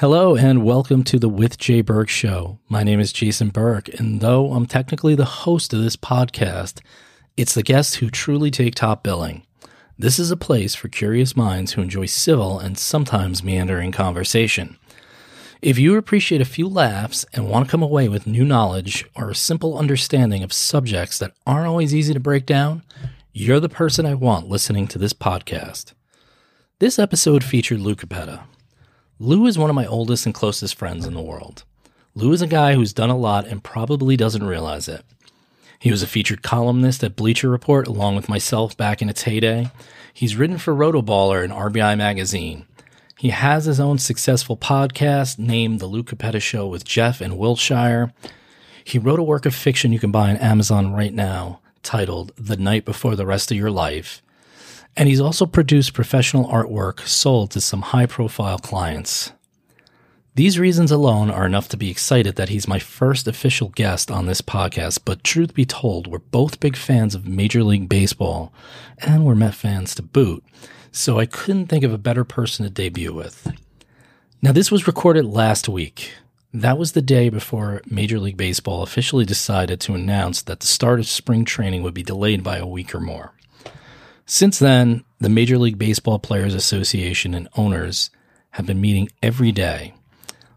Hello and welcome to the With Jay Burke Show. My name is Jason Burke, and though I'm technically the host of this podcast, it's the guests who truly take top billing. This is a place for curious minds who enjoy civil and sometimes meandering conversation. If you appreciate a few laughs and want to come away with new knowledge or a simple understanding of subjects that aren't always easy to break down, you're the person I want listening to this podcast. This episode featured Luca Cappetta. Lou is one of my oldest and closest friends in the world. Lou is a guy who's done a lot and probably doesn't realize it. He was a featured columnist at Bleacher Report along with myself back in its heyday. He's written for Rotoballer and RBI Magazine. He has his own successful podcast named The Lou Cappetta Show with Jeff and Wiltshire. He wrote a work of fiction you can buy on Amazon right now titled The Night Before the Rest of Your Life. And he's also produced professional artwork sold to some high profile clients. These reasons alone are enough to be excited that he's my first official guest on this podcast, but truth be told, we're both big fans of Major League Baseball, and we're Met fans to boot, so I couldn't think of a better person to debut with. Now, this was recorded last week. That was the day before Major League Baseball officially decided to announce that the start of spring training would be delayed by a week or more. Since then, the Major League Baseball Players Association and owners have been meeting every day.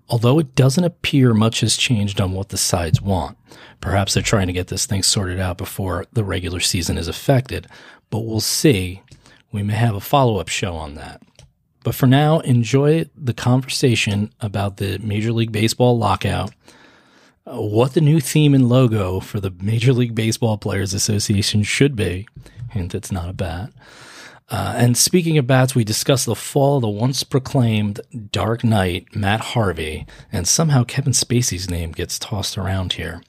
Although it doesn't appear much has changed on what the sides want. Perhaps they're trying to get this thing sorted out before the regular season is affected, but we'll see. We may have a follow up show on that. But for now, enjoy the conversation about the Major League Baseball lockout, what the new theme and logo for the Major League Baseball Players Association should be, Hint, it's not a bat. Uh, and speaking of bats, we discussed the fall of the once proclaimed Dark Knight, Matt Harvey, and somehow Kevin Spacey's name gets tossed around here.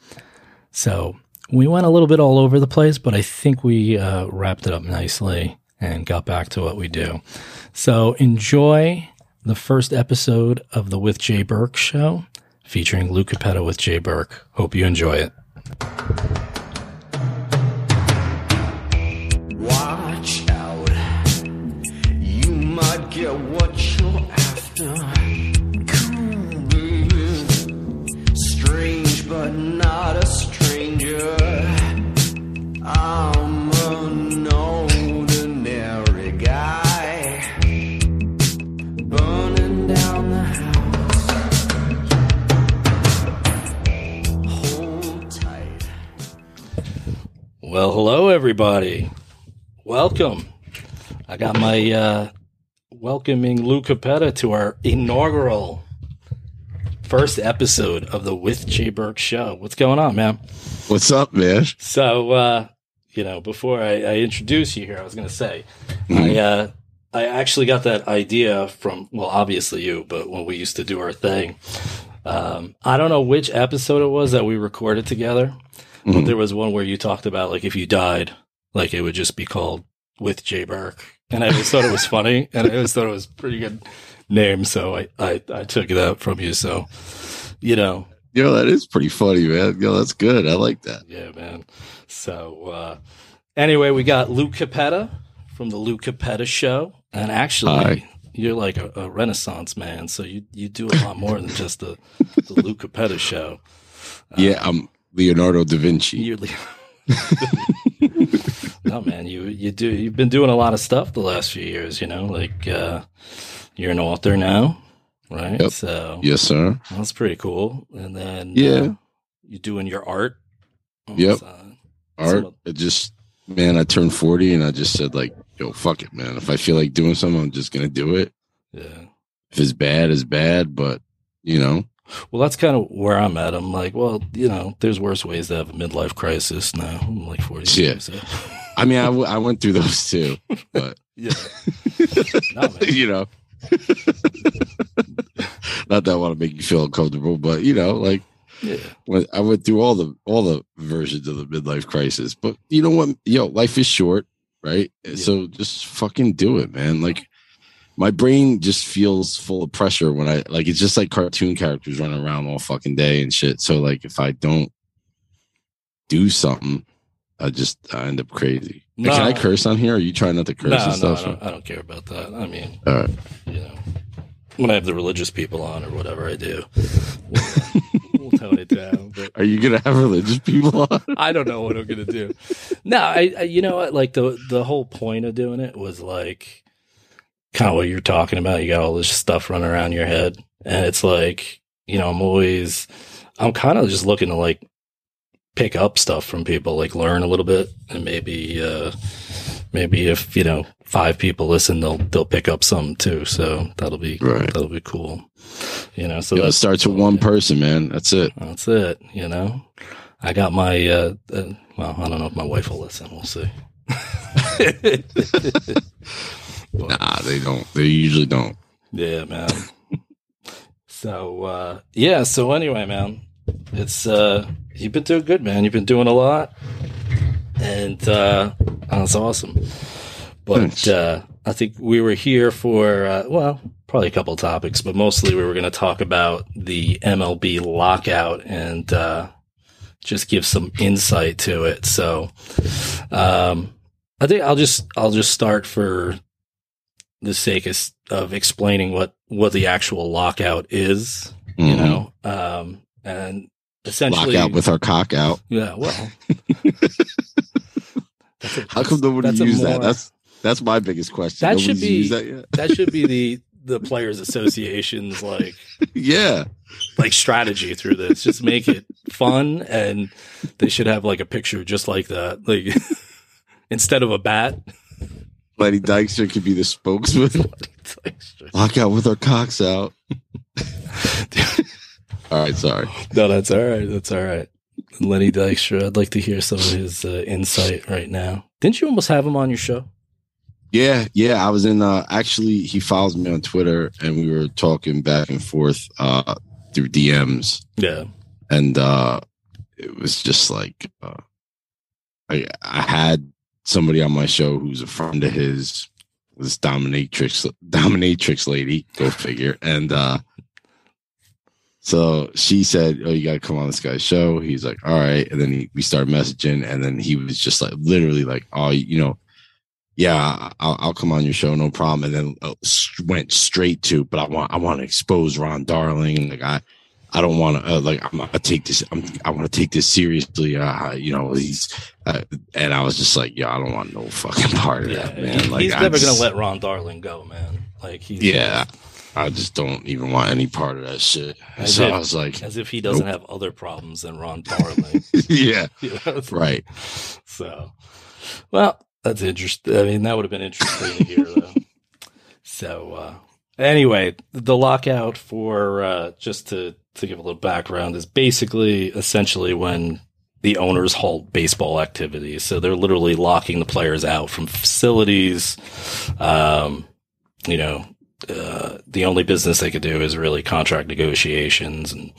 So we went a little bit all over the place, but I think we uh, wrapped it up nicely and got back to what we do. So enjoy the first episode of the With Jay Burke show featuring Lou Cappetta with Jay Burke. Hope you enjoy it. Get what you're after. Cool, baby. Strange, but not a stranger. I'm an ordinary guy. Burning down the house. Hold tight. Well, hello, everybody. Welcome. I got my uh, welcoming Lou Cappetta to our inaugural first episode of the With Jay Burke show. What's going on, man? What's up, man? So, uh, you know, before I, I introduce you here, I was going to say, I, uh, I actually got that idea from, well, obviously you, but when we used to do our thing, um, I don't know which episode it was that we recorded together, but there was one where you talked about like if you died, like it would just be called with Jay Burke, and I always thought it was funny, and I always thought it was a pretty good name, so I I, I took it out from you. So, you know, Yo, that is pretty funny, man. Yo, that's good. I like that. yeah, man. So uh, anyway, we got Lou Cappetta from the Lou Cappetta Show, and actually. Hi. You're like a, a renaissance man, so you, you do a lot more than just the, the Lou Cappetta show. yeah, I'm Leonardo da Vinci. You're no man, you you do you've been doing a lot of stuff the last few years. You know, like uh, you're an author now, right? Yep. So Yes, sir. that's pretty cool. And then Yeah. uh, you're doing your art. Yep. side. Art. Some- It just, man, I turned 40 and I just said, like, yo, fuck it, man. If I feel like doing something, I'm just going to do it. Yeah. If it's bad, it's bad. But, you know, Well, that's kind of where I'm at. I'm like, well, you know, there's worse ways to have a midlife crisis now. I'm like 40. Yeah. So. I mean, I, w- I went through those too. But, yeah. No, you know, not that I want to make you feel uncomfortable, but, you know, like, Yeah. when I went through all the all the versions of the midlife crisis. But you know what? Yo, life is short, right? Yeah. So just fucking do it, man. Like my brain just feels full of pressure when I like it's just like cartoon characters running around all fucking day and shit. So like if I don't do something, I just I end up crazy. Hey, Can I curse on here? Are you trying not to curse No, and no, stuff? I don't, I don't care about that. I mean, All right. you know, when I have the religious people on or whatever I do. We'll, we'll tone it down. But Are you gonna have religious people on? I don't know what I'm gonna do. No, I, I you know what? Like the the whole point of doing it was like kind of what you're talking about. You got all this stuff running around your head, and it's like you know I'm always I'm kind of just looking to like pick up stuff from people, like learn a little bit, and maybe uh maybe if you know five people listen, they'll they'll pick up some too. So that'll be Right. that'll be cool. You know, so it starts with one person, man. That's it. that's it. You know, I got my. Uh, uh, well, I don't know if my wife will listen. We'll see. Nah, they don't. They usually don't. yeah, man. so uh, yeah. So anyway, man, it's uh, you've been doing good, man. You've been doing a lot, and uh, that's awesome. But uh, I think we were here for uh, well, probably a couple of topics, but mostly we were going to talk about the MLB lockout and uh, just give some insight to it. So, um, I think I'll just I'll just start for the sake of, of explaining what what the actual lockout is. You Mhm. know, um, and essentially, lock out with our cock out. yeah. Well, a- How come nobody a that? That's that's my biggest question. That should be- that that should be the the players associations like yeah. like strategy through this just make it fun and they should have like a picture just like that like instead of a bat Lenny Dykstra could be the spokesman. Lock out with our cocks out. All right, sorry. no that's all right. That's all right. Lenny dykstra i'd like to hear some of his uh, insight right now. Didn't you almost have him on your show? Yeah, yeah. I was in uh actually he follows me on Twitter and we were talking back and forth uh through DMs yeah. And uh it was just like uh I I had somebody on my show who's a friend of his this dominatrix dominatrix lady go figure. And uh so she said oh you gotta come on this guy's show he's like all right and then he, we started messaging and then he was just like literally like oh you know yeah i'll, I'll come on your show no problem and then uh, went straight to but i want i want to expose ron darling like i I don't want to uh, like I'm gonna take this. I'm, I want to take this seriously. Uh, you know, he's uh, and I was just like, yeah, I don't want no fucking part of yeah that, man. Like, he's I never just- gonna let ron darling go man like he's Yeah, I just don't even want any part of that shit. As so if- I was like, as if he doesn't have other problems than ron darling yeah, You know, right. So, well, that's interesting. I mean, that would have been interesting to hear, though. So, uh, anyway, the lockout for uh, just to to give a little background is basically essentially when the owners halt baseball activities. So they're literally locking the players out from facilities. Um, you know, uh, the only business they could do is really contract negotiations and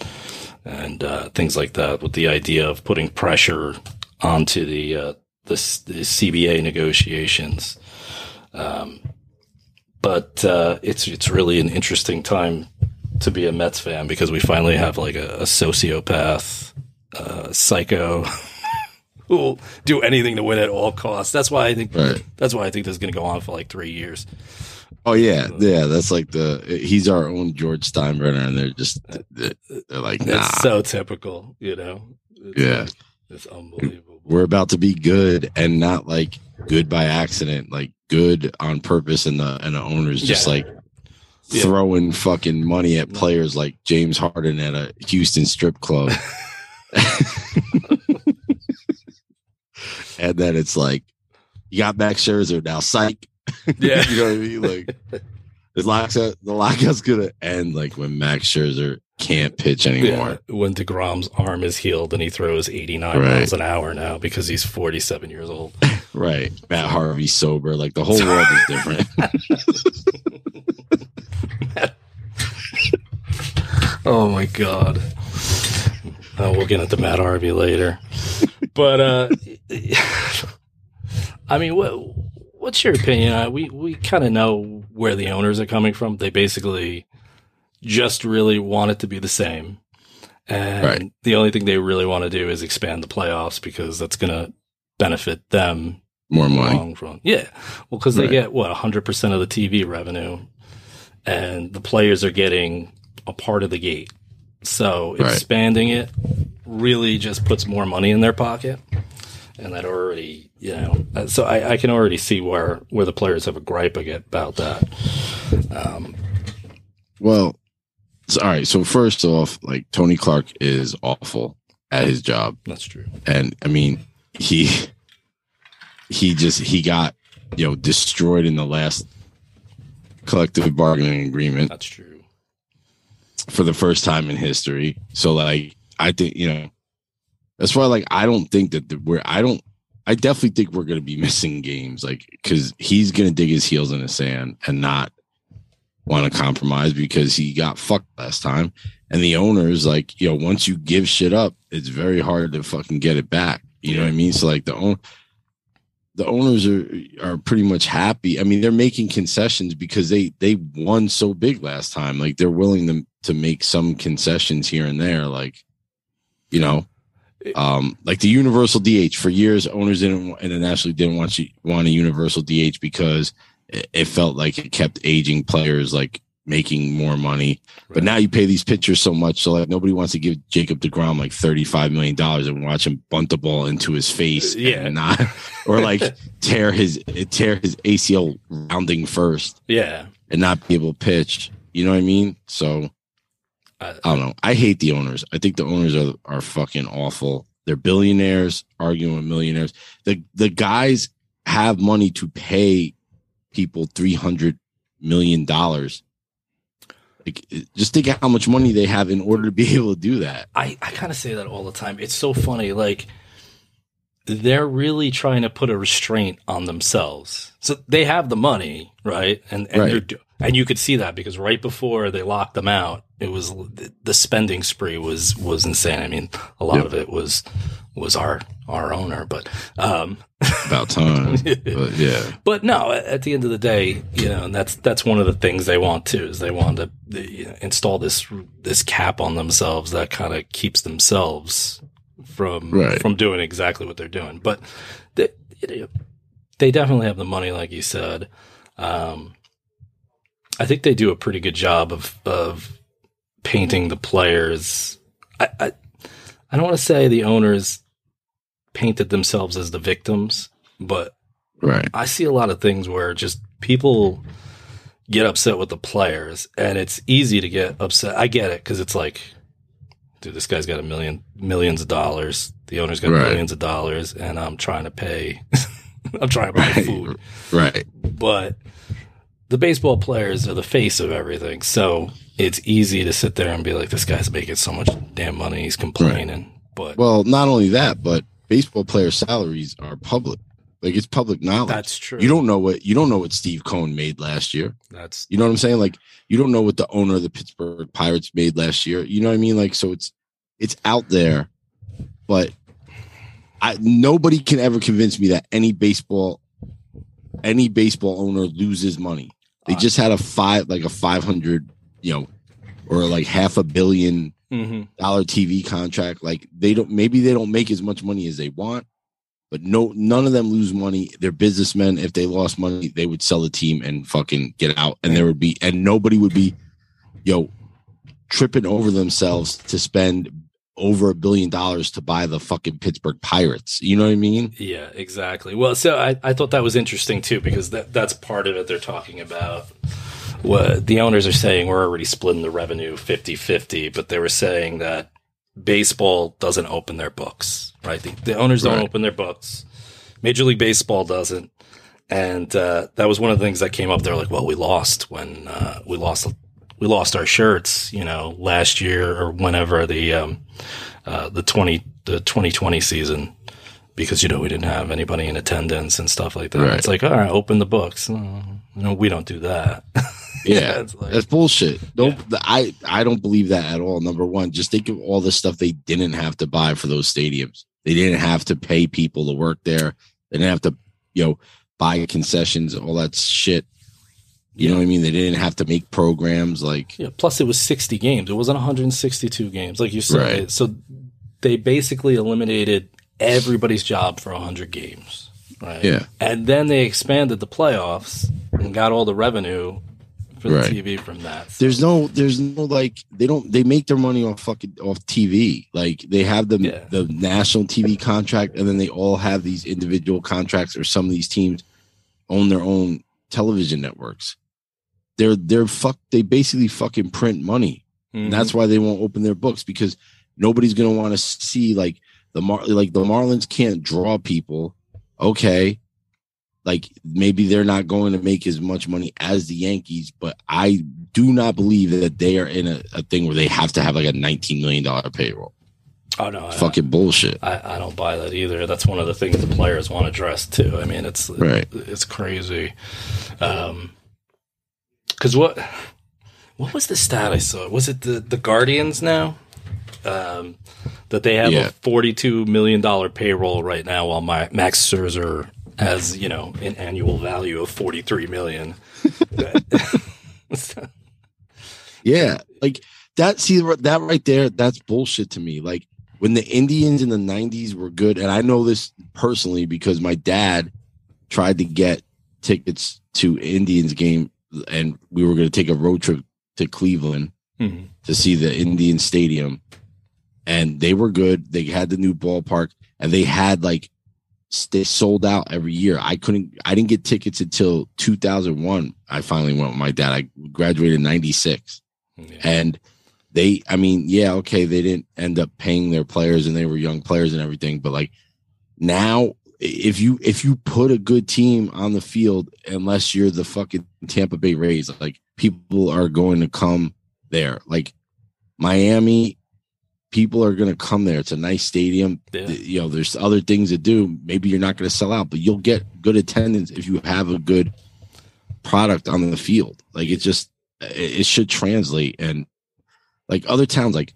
and uh, things like that, with the idea of putting pressure onto the uh, the, the CBA negotiations. Um, but uh, it's it's really an interesting time to be a Mets fan because we finally have like a, a sociopath, uh, psycho. Who will do anything to win at all costs? That's why I think. Right. That's why I think this is going to go on for like three years. Oh yeah, yeah. That's like the he's our own George Steinbrenner, and they're just they're like, nah, That's so typical, you know. It's Yeah. like- it's unbelievable. we're about to be good, and not like good by accident, like good on purpose, and the and the owners just Yeah. like Yeah. throwing fucking money at players like James Harden at a Houston strip club. and then it's like you got Max Scherzer now, psych. Yeah. you know what I mean? Like the lockout, the lockout's gonna end like when Max Scherzer can't pitch anymore. Yeah, when deGrom's arm is healed and he throws 89 Right. miles an hour now because he's 47 years old. Right. Matt Harvey sober. Like the whole world is different. Oh my god. Oh, we'll get into Matt Harvey later. But uh I mean, what what's your opinion? Uh, we we kind of know where the owners are coming from. They basically just really want it to be the same. And Right. the only thing they really want to do is expand the playoffs because that's going to benefit them More money. long run. Yeah. Well, because they Right. get what 100% of the TV revenue and the players are getting a part of the gate. So Right. expanding it really just puts more money in their pocket, and that already, you know, so I, I can already see where where the players have a gripe about that. Um, well, so, all right. So first off, like Tony Clark is awful at his job, That's true. and I mean he he just he got you know destroyed in the last collective bargaining agreement That's true. for the first time in history. So like I think you know that's why like I don't think that the, we're I don't I definitely think we're going to be missing games like because he's going to dig his heels in the sand and not want to compromise because he got fucked last time. And the owners like you know once you give shit up, it's very hard to fucking get it back. You know what I mean? So like the own the owners are are pretty much happy. I mean, they're making concessions because they they won so big last time. Like they're willing to to make some concessions here and there. Like, you know, um, like the universal DH for years, owners didn't internationally didn't want you want a universal DH because it, it felt like it kept aging players like making more money. But now you pay these pitchers so much, so like nobody wants to give Jacob deGrom like thirty five million dollars and watch him bunt the ball into his face, Yeah. and not or like tear his tear his ACL rounding first Yeah. and not be able to pitch. You know what I mean? So I, don't know. I hate the owners. I think the owners are are fucking awful. They're billionaires arguing with millionaires. The the guys have money to pay people three hundred million dollars. Like, just think how much money they have in order to be able to do that. I, I kind of say that all the time. It's so funny. Like, they're really trying to put a restraint on themselves. So they have the money, right? And and, Right. and you could see that because right before they locked them out, it was the spending spree was was insane. I mean, a lot Yep. of it was was our our owner, but um, About time, but yeah, but no, at the end of the day, you know, and that's that's one of the things they want too is they want to you know, install this this cap on themselves that kind of keeps themselves from Right. from doing exactly what they're doing. But they they definitely have the money, like you said. Um, I think they do a pretty good job of of painting the players. I I, I don't want to say the owners painted themselves as the victims, but right, I see a lot of things where just people get upset with the players, and it's easy to get upset. I get it because it's like, dude, this guy's got a million millions of dollars. The owner's got Right. millions of dollars, and I'm trying to pay. I'm trying to buy Right. food, right, but the baseball players are the face of everything. So it's easy to sit there and be like, this guy's making so much damn money. He's complaining, but Well, not only that, but baseball player salaries are public. Like it's public knowledge. that's true. you don't know what you don't know what Steve Cohen made last year. That's You know what I'm saying? Like you don't know what the owner of the Pittsburgh Pirates made last year. You know what I mean? Like so it's it's out there, but I nobody can ever convince me that any baseball any baseball owner loses money. They Uh, just had a five like a 500, you know, or like half a billion Mhm. dollar TV contract. Like they don't maybe they don't make as much money as they want, but no none of them lose money. They're businessmen. If they lost money, they would sell the team and fucking get out. And there would be and nobody would be yo tripping over themselves to spend over a billion dollars to buy the fucking Pittsburgh Pirates. You know what I mean? Yeah, exactly. Well, so I, I thought that was interesting too because that that's part of it they're talking about. What the owners are saying we're already splitting the revenue 50-50, but they were saying that baseball doesn't open their books, right? The, the owners don't Right. open their books. Major League Baseball doesn't. And uh, that was one of the things that came up. They're like, "Well, we lost when uh, we lost we lost our shirts, you know, last year or whenever the um, uh, the twenty the twenty twenty season because you know we didn't have anybody in attendance and stuff like that. Right. It's like, all right, open the books. Oh, no, we don't do that. Yeah, it's like- that's bullshit. Don't I? I don't believe that at all. Number one, just think of all the stuff they didn't have to buy for those stadiums. They didn't have to pay people to work there. They didn't have to, you know, buy concessions, all that shit. You know what I mean? They didn't have to make programs like Yeah. Plus, it was 60 games. It wasn't 162 games, like you said. Right. So they basically eliminated everybody's job for 100 games. Right. Yeah. And then they expanded the playoffs and got all the revenue for the Right. TV from that. So, There's no, there's no like they don't they make their money off fucking off TV. Like they have the Yeah. the national TV contract, and then they all have these individual contracts, or some of these teams own their own television networks. They're they're fuck. They basically fucking print money. Mhm. And that's why they won't open their books because nobody's going to want to see like the Mar- like the Marlins can't draw people. Okay. Like maybe they're not going to make as much money as the Yankees, but I do not believe that they are in a, a thing where they have to have like a $19 million payroll. oh no, I, Fucking bullshit. I, I don't buy that either. That's one of the things the players want to address too. I mean, it's Right. it's crazy. Um, because what what was the stat I saw? Was it the the Guardians now? Um, that they have Yeah. a forty two million dollar payroll right now, while my Max Scherzer has you know an annual value of forty three million. Yeah, like that. See that right there. That's bullshit to me. Like when the Indians in the '90s were good, and I know this personally because my dad tried to get tickets to Indians game, and we were going to take a road trip to Cleveland Mhm. to see the Indian Stadium, and they were good. They had the new ballpark, and they had like they sold out every year. I couldn't. I didn't get tickets until 2001. I finally went with my dad. I graduated in '96 Yeah. and they i mean yeah okay they didn't end up paying their players and they were young players and everything but like now if you if you put a good team on the field unless you're the fucking tampa bay rays like people are going to come there. Like miami people are going to come there. It's a nice stadium. Yeah. you know there's other things to do. Maybe you're not going to sell out but you'll get good attendance if you have a good product on the field. Like it just it, it should translate. And like other towns like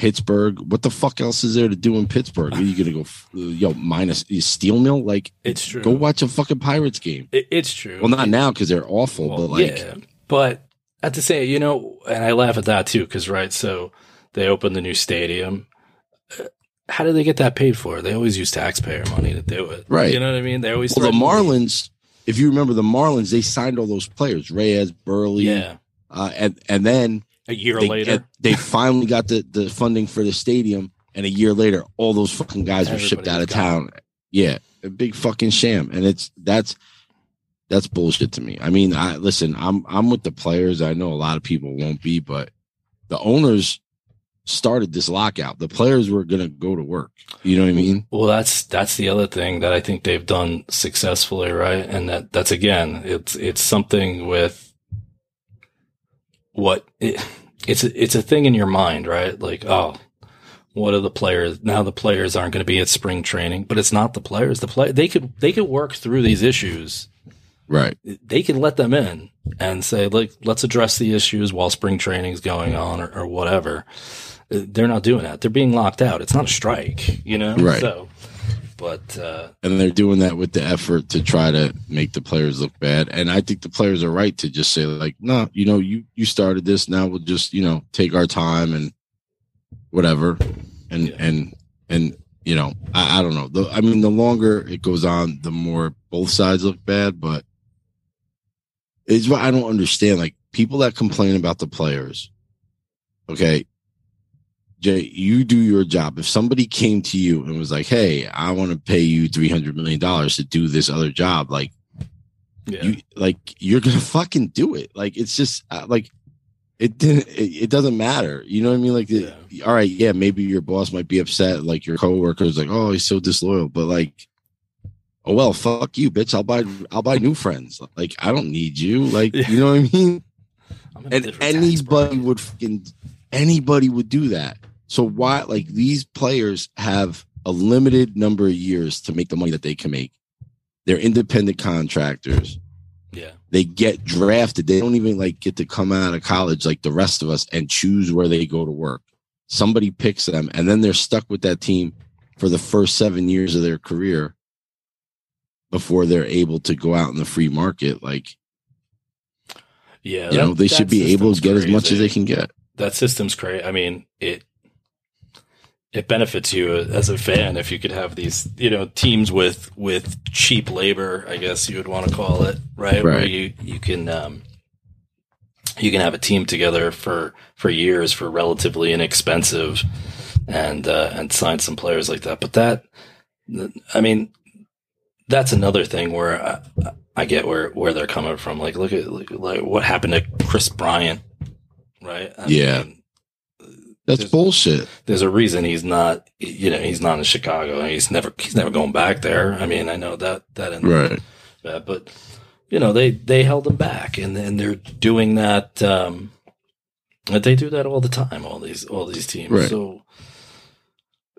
Pittsburgh, what the fuck else is there to do in Pittsburgh? Are you gonna go, yo, minus steel mill? Like, It's true. go watch a fucking Pirates game. It, it's true. Well, not now because they're awful, Well, but like, yeah, but at the same, you know, and I laugh at that too, because right, so they opened the new stadium. Uh, How did they get that paid for? They always use taxpayer money to do it, Right. You know what I mean? They always well, the Marlins. If you remember the Marlins, they signed all those players, Reyes, Buehrle, yeah, uh, and and then a year they, later, they finally got the the funding for the stadium, and a year later, all those fucking guys were shipped out of town. Yeah, a big fucking sham, and it's that's that's bullshit to me. I mean, I listen, I'm I'm with the players. I know a lot of people won't be, but the owners started this lockout. The players were gonna go to work. You know what I mean? Well, that's that's the other thing that I think they've done successfully, right? And that that's again, it's it's something with what it, it's a, it's a thing in your mind, right? Like, oh, what are the players now? The players aren't going to be at spring training, but it's not the players. The play they could they could work through these issues. Right. They could let them in and say, like, let's address the issues while spring training is going on, or, or whatever. They're not doing that. They're being locked out. It's not a strike, you know. Right. So, but uh, And they're doing that with the effort to try to make the players look bad. And I think the players are right to just say like, no, you know, you you started this. Now we'll just you know take our time and whatever. And Yeah. and and you know, I, I don't know. The, I mean, the longer it goes on, the more both sides look bad. But it's what I don't understand. Like people that complain about the players. Okay, Jay, you do your job. If somebody came to you and was like, "Hey, I want to pay you three hundred million dollars to do this other job," like yeah, you, like you're gonna fucking do it. Like it's just uh, like it didn't. It, it doesn't matter. You know what I mean? Like, the- all right, yeah, maybe your boss might be upset. Like your coworkers, like, oh, he's so disloyal. But like, oh well, fuck you, bitch. I'll buy. I'll buy new friends. Like I don't need you. Like Yeah. you know what I mean? I'm in a and anybody would fucking anybody would do that. So why like these players have a limited number of years to make the money that they can make. They're independent contractors. yeah, They get drafted. They don't even like get to come out of college like the rest of us and choose where they go to work. Somebody picks them and then they're stuck with that team for the first 7 years of their career before they're able to go out in the free market like yeah. you know they should be able to get as much as they can get. That system's great. I mean, it it benefits you as a fan if you could have these, you know, teams with with cheap labor. I guess you would want to call it, right? Where Right. you you can um, you can have a team together for for years for relatively inexpensive and uh, and sign some players like that. But that, I mean, that's another thing where I, I get where where they're coming from. Like, look at like, like what happened to Kris Bryant, right? I Yeah. mean, That's There's- bullshit. there's a reason he's not, you know, he's not in Chicago. He's never he's never going back there. I mean, I know that that Right. but you know they they held him back, and and they're doing that. Um, they do that all the time. All these all these teams. Right. So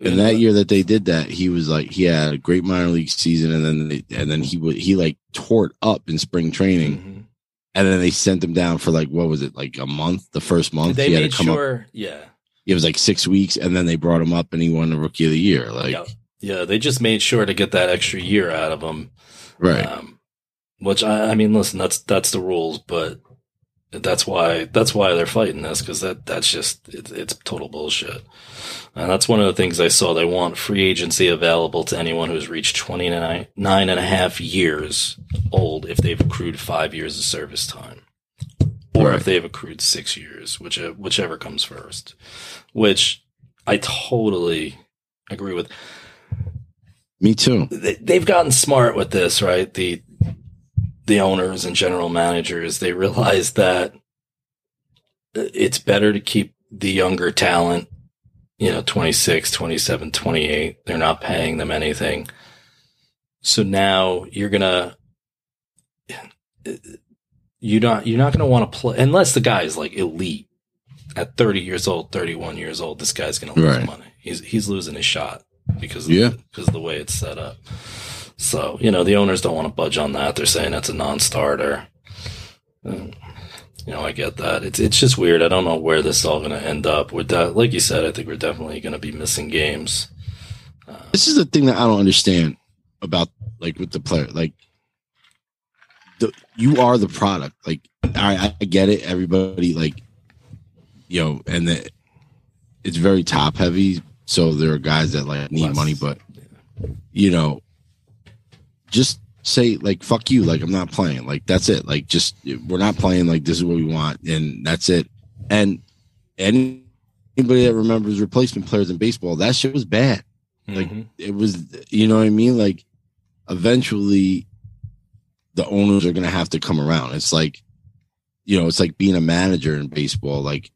And that year that they did that, he was like he had a great minor league season, and then they, and then he would he like tore it up in spring training, Mhm. and then they sent him down for like what was it like a month? The first month they he had made to come up. Yeah, It was like six weeks, and then they brought him up, and he won the rookie of the year. Like yeah, yeah. They just made sure to get that extra year out of him. right, Um, which I, I mean, listen, that's that's the rules, but that's why that's why they're fighting this because that that's just it's, it's total bullshit. And that's one of the things I saw. They want free agency available to anyone who's reached 29 nine and a half years old if they've accrued five years of service time, or Right. if they've accrued six years, which whichever comes first. Which I totally agree with me too. they, they've gotten smart with this, right? The the owners and general managers they realize that it's better to keep the younger talent, you know, 26, 27, 28. They're not paying them anything. So now you're going to you're not you're not going to want to play unless the guy is like elite at 30 years old, 31 years old. This guy's going to lose Right. money. He's he's losing his shot because of, Yeah. because of the way it's set up. So you know the owners don't want to budge on that. They're saying it's a non-starter. And, you know, I get that. It's it's just weird. I don't know where this is all going to end up. With that, like you said, I think we're definitely going to be missing games. This is the thing that I don't understand about like with the player. Like the you are the product. Like I, I get it. Everybody like you know, and the, it's very top heavy. So there are guys that like need money, but you know, just say like fuck you. Like I'm not playing. Like that's it. Like just we're not playing. Like this is what we want, and that's it. And any anybody that remembers replacement players in baseball, that shit was bad Like, Mhm. it was you know what i mean like eventually the owners are going to have to come around. It's like you know it's like being a manager in baseball like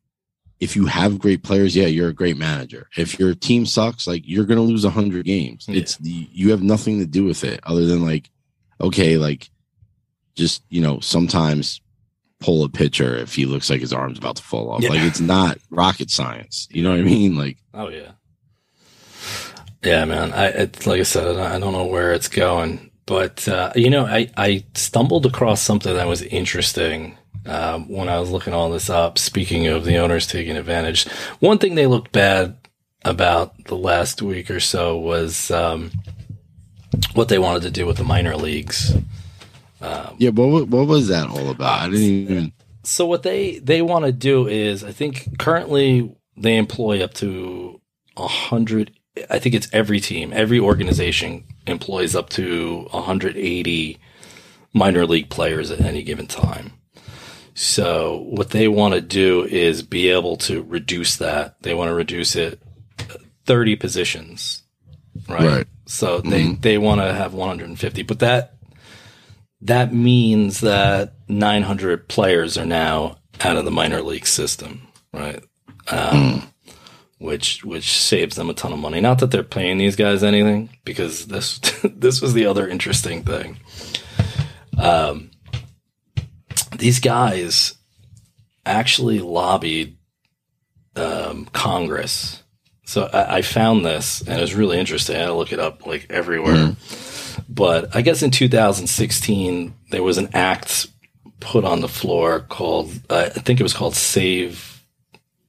if you have great players yeah you're a great manager. If your team sucks like you're going to lose 100 games. Yeah. it's you have nothing to do with it other than like okay like just you know sometimes pull a pitcher if he looks like his arm's about to fall off. Yeah. like it's not rocket science. You know what i mean? Like Oh yeah, yeah, man. I it's, like I said, I don't know where it's going, but uh, you know, I I stumbled across something that was interesting um, when I was looking all this up. Speaking of the owners taking advantage, one thing they looked bad about the last week or so was um, what they wanted to do with the minor leagues. yeah what, what was that all about i didn't even So what they they want to do is, I think currently they employ up to a hundred. I think it's every team, every organization employs up to 180 minor league players at any given time. So what they want to do is be able to reduce that. They want to reduce it 30 positions, right? Right. So they they want to have 150, but that that means that 900 players are now out of the minor league system, right? Um, Which which saves them a ton of money. Not that they're paying these guys anything, because this this was the other interesting thing. Um, these guys actually lobbied um, Congress. So I, I found this, and it was really interesting. I had to look it up like everywhere. But I guess in 2016, there was an act put on the floor called, uh, I think it was called Save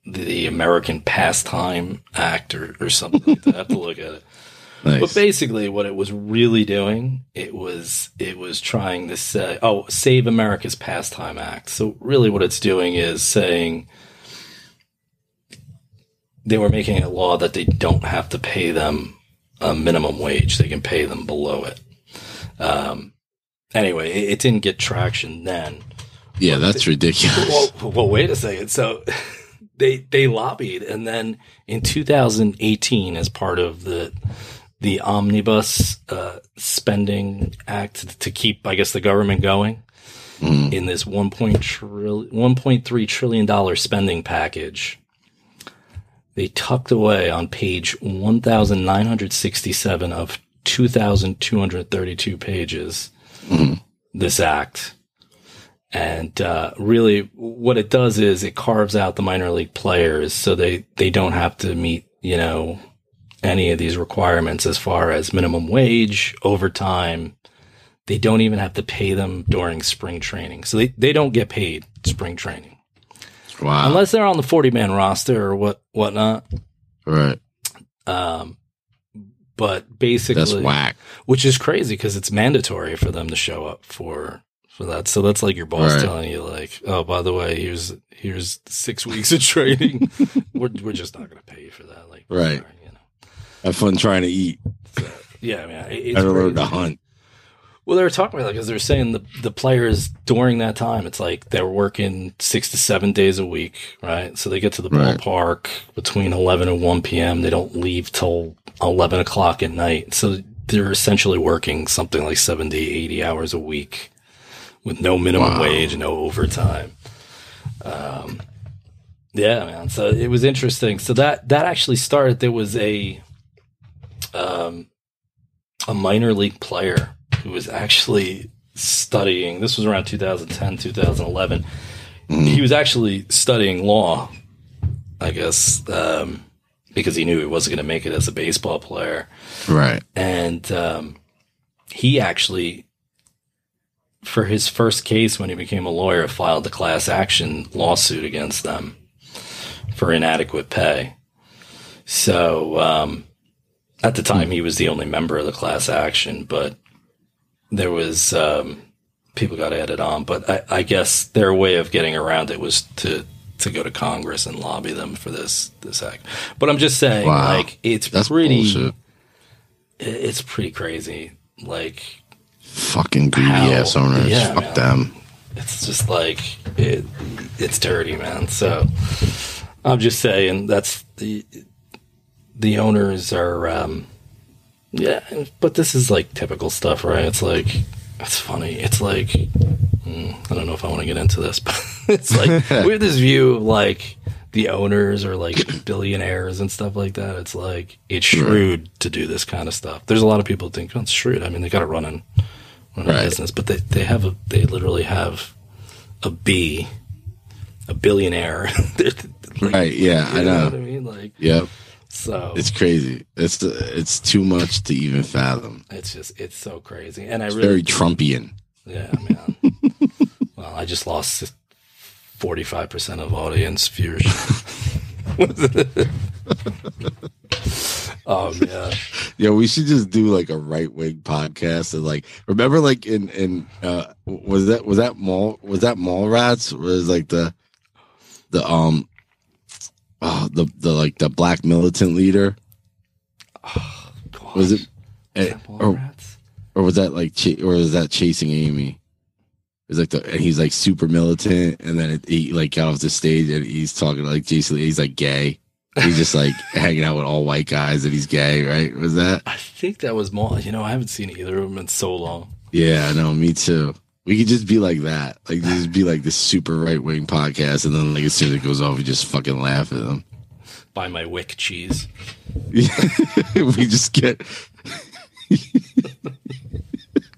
the American Pastime Act or, or something like that. I have to look at it. nice. But basically, what it was really doing, it was it was trying to say, "Oh, Save America's Pastime Act." So really, what it's doing is saying they were making a law that they don't have to pay them a minimum wage; they can pay them below it. Um, anyway, it, it didn't get traction then, Yeah, that's ridiculous. well, well, wait a second. So they they lobbied, and then in 2018, as part of the the omnibus uh, spending act to keep, I guess, the government going Mhm. in this 1. Trill- 1.3 trillion dollar spending package. They tucked away on page 1,967 of 2,232 pages Mhm. this act. And uh, really, what it does is it carves out the minor league players so they, they don't have to meet, you know, any of these requirements as far as minimum wage, overtime. They don't even have to pay them during spring training. So they, they don't get paid spring training Wow. unless they're on the 40 man roster or what, whatnot. right. Um, but basically, That's whack. which is crazy because it's mandatory for them to show up for for that. So that's like your boss Right. telling you, like, oh, by the way, here's here's six weeks of training. we're we're just not going to pay you for that. Like, Right. sorry, you know. Have fun trying to eat. Yeah, I mean, it- it's I learned to hunt. Well, they were talking about that because they were saying the the players during that time, it's like they were working six to seven days a week, right? So they get to the Right. ballpark between eleven and one p.m. They don't leave till eleven o'clock at night, so they're essentially working something like 70, 80 hours a week with no minimum Wow. wage, no overtime. Um, yeah, man. So it was interesting. So that that actually started. There was a um, a minor league player who was actually studying. This was around 2010, 2011. He was actually studying law, I guess, um, because he knew he wasn't going to make it as a baseball player. Right. And um, he actually, for his first case when he became a lawyer, filed a class action lawsuit against them for inadequate pay. So um, at the time, he was the only member of the class action, but there was um, people got added on. But I, I guess their way of getting around it was to to go to Congress and lobby them for this this act. But I'm just saying, Wow. like it's That's pretty bullshit. it's pretty crazy. Like Fucking greedy How- ass owners. yeah, Fuck man. them. it's just like it it's dirty, man. So I'm just saying that's the the owners are um yeah, but this is like typical stuff, right? It's like it's funny. It's like mm, I don't know if I want to get into this, but it's like we have this view of like the owners are like billionaires and stuff like that. It's like it's shrewd to do this kind of stuff. There's a lot of people think oh, it's shrewd. I mean, they got it run in Right. business, but they they have a they literally have a B, a billionaire. Like, Right. Yeah, I you know know. what I mean? Like Yep. so. It's crazy. It's it's too much to even fathom. It's just it's so crazy, and I It's really very Trumpian. yeah, man. well, I just lost forty five percent of audience viewership. oh man, Yeah, we should just do like a right wing podcast and like remember like in in uh was that was that mall was that mall rats was like the the um oh, the the like the black militant leader was it eh, or, rats? or was that like ch- or was that chasing Amy? It's like the and he's like super militant, and then it, he like got off the stage and he's talking like Jason. He's like gay. He's just like hanging out with all white guys, and he's gay, right? Was that? I think that was more. You know, I haven't seen either of them in so long. Yeah, I know. Me too. We could just be like that, like just be like this super right wing podcast, and then like as soon as it goes off, we just fucking laugh at them. Buy my wick cheese. we just get.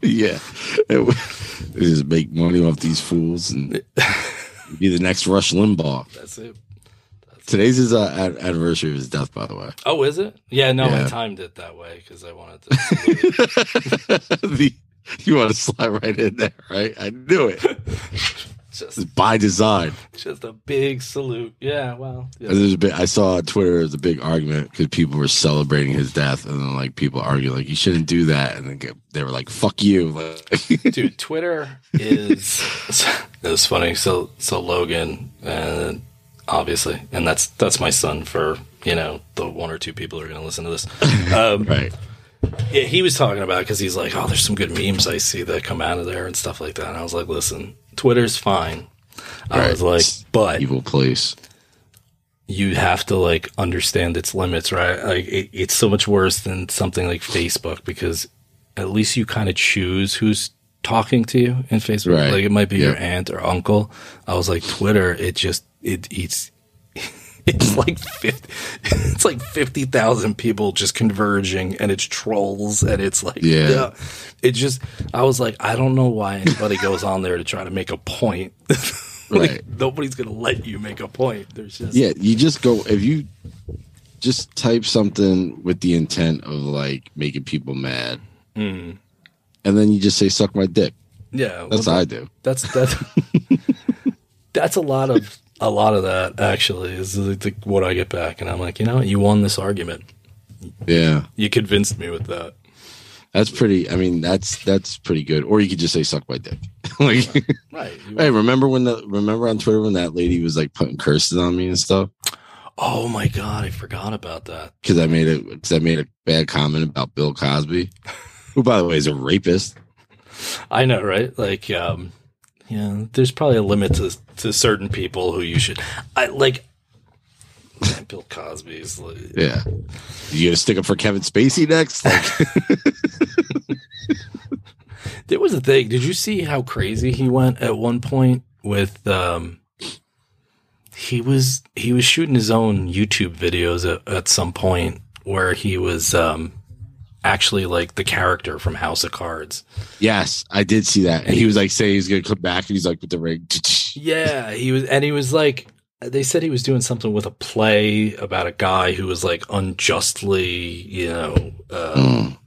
yeah, we just make money off these fools and be the next Rush Limbaugh. That's it. Today's his uh, ad- anniversary of his death, by the way. Oh, is it? Yeah, no, I timed it that way because I wanted to. the, you want to slide right in there, right? I knew it. just, by design. just a big salute. Yeah, well, yeah. There's a bit I saw on Twitter there's a big argument because people were celebrating his death, and then like people argue like you shouldn't do that, and then they were like "fuck you." Like, dude twitter is it was funny so so logan and obviously and that's that's my son for you know the one or two people who are going to listen to this um, right? Yeah, he was talking about because he's like, oh, there's some good memes I see that come out of there and stuff like that. And I was like, listen, Twitter's fine. I Right. was like, but Evil place. you have to like understand its limits, right? Like it, it's so much worse than something like Facebook because at least you kind of choose who's talking to you in Facebook. Right. Like it might be your aunt or uncle. I was like Twitter. It just it it's it's like 50, it's like fifty thousand people just converging, and it's trolls, and it's like Yeah. It just I was like I don't know why anybody goes on there to try to make a point. like, Right. Nobody's gonna let you make a point. There's just Yeah, you just go if you just type something with the intent of like making people mad, Mm. and then you just say "suck my dick." Yeah, That's well, what I do. that's that's that's a lot of a lot of that actually is like what I get back, and I'm like, you know, what? you won this argument. Yeah, You convinced me with that. that's pretty. I mean, that's that's pretty good. Or you could just say "suck my dick." like, Right. You- hey, remember when the remember on Twitter when that lady was like putting curses on me and stuff oh my god, I forgot about that. because I made it because I made a bad comment about Bill Cosby, who by the way is a rapist. I know, right? Like, um, yeah, there's probably a limit to to certain people who you should. I like. Bill Cosby's like, Yeah, you gonna stick up for Kevin Spacey next? Like, There was a thing. Did you see how crazy he went at one point with um he was he was shooting his own YouTube videos at, at some point where he was um actually like the character from House of Cards. yes, I did see that, and he was like saying he's gonna come back, and he's like with the ring. Yeah, he was and he was like they said he was doing something with a play about a guy who was like unjustly, you know, uh, Mm.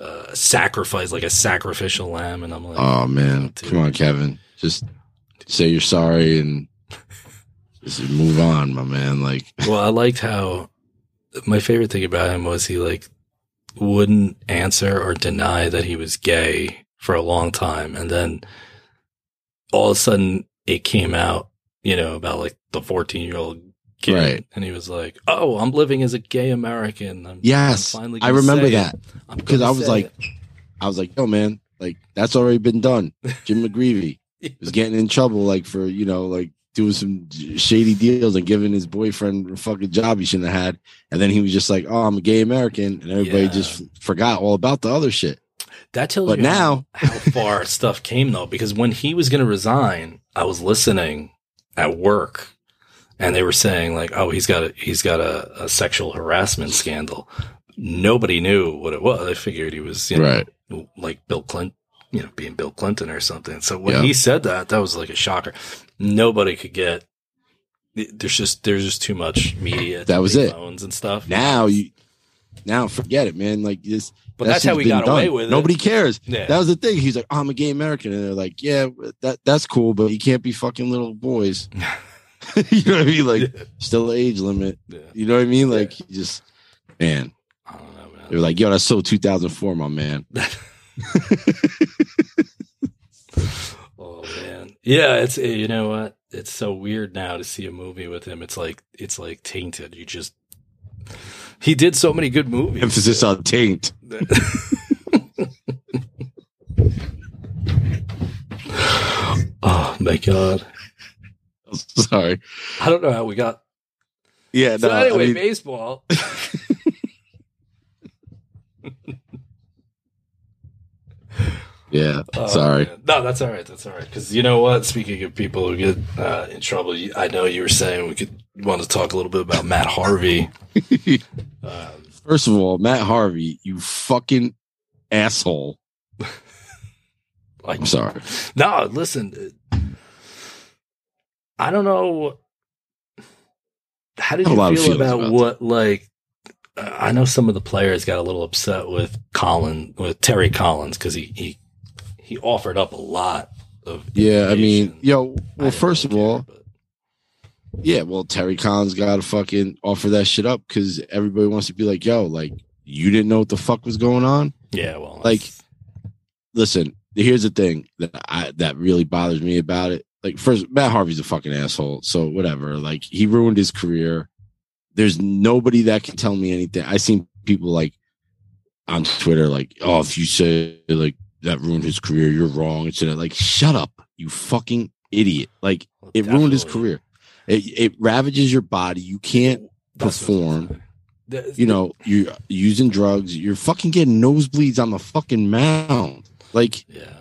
uh sacrificed like a sacrificial lamb and I'm like Oh man, come on, Kevin. Just say you're sorry and just move on, my man. Like, Well, I liked how my favorite thing about him was he like wouldn't answer or deny that he was gay for a long time, and then all of a sudden it came out, you know, about like the fourteen year old kid, Right. and he was like, "Oh, I'm living as a gay American." I'm, yes, I'm finally I remember that because I was like, I was like, yo, man, like that's already been done. Jim McGreevey it. was getting in trouble, like for you know, like doing some shady deals and giving his boyfriend a fucking job he shouldn't have had, and then he was just like, oh, I'm a gay American, and everybody Yeah. just forgot all about the other shit. That tells But you now- how, how far stuff came though, because when he was going to resign, I was listening at work, and they were saying like, "Oh, he's got a he's got a, a sexual harassment scandal." Nobody knew what it was. I figured he was, you know, Right. like Bill Clinton, you know, being Bill Clinton or something. So when Yeah. he said that, that was like a shocker. Nobody could get. There's just there's just too much media. That was it. Phones and stuff. Now you, now forget it, man. Like this. but that that's how we got away with Nobody it. Nobody cares. Yeah. That was the thing. He's like, oh, I'm a gay American, and they're like, yeah, that that's cool, but you can't be fucking little boys. you know what I mean? Like, still age limit. yeah. You know what I mean? Like, just man, I don't know, man. they were like, yo, that's so 2004, my man. Oh man, yeah. It's eh, you know what? It's so weird now to see a movie with him. It's like it's like tainted. You just he did so many good movies. Emphasis on taint. oh my god! Sorry. I don't know how we got. Yeah. So no, I anyway, mean- baseball. Yeah. Oh, sorry. No, that's all right. That's all right. Because you know what? Speaking of people who get uh, in trouble, I know you were saying we could want to talk a little bit about Matt Harvey. Um, First of all, Matt Harvey, you fucking asshole. like I'm sorry. No, listen. uh, I don't know. How did you a lot of feel about, about what, like, uh, I know some of the players got a little upset with Colin, with Terry Collins, because he, he, he offered up a lot of. Yeah, I mean, yo, well, first of care, all, but- yeah, well, Terry Collins got to fucking offer that shit up because everybody wants to be like, yo, like, you didn't know what the fuck was going on. yeah, well, like, that's- Listen, here's the thing that I that really bothers me about it. Like, first, Matt Harvey's a fucking asshole, so whatever. Like, he ruined his career. There's nobody that can tell me anything. I seen people like on Twitter, like, oh, if you say like that ruined his career, you're wrong. It's like, shut up, you fucking idiot. Like, it ruined his career. It, it ravages your body. You can't That's perform. you know, you're using drugs, you're fucking getting nosebleeds on the fucking mound. Like, Yeah.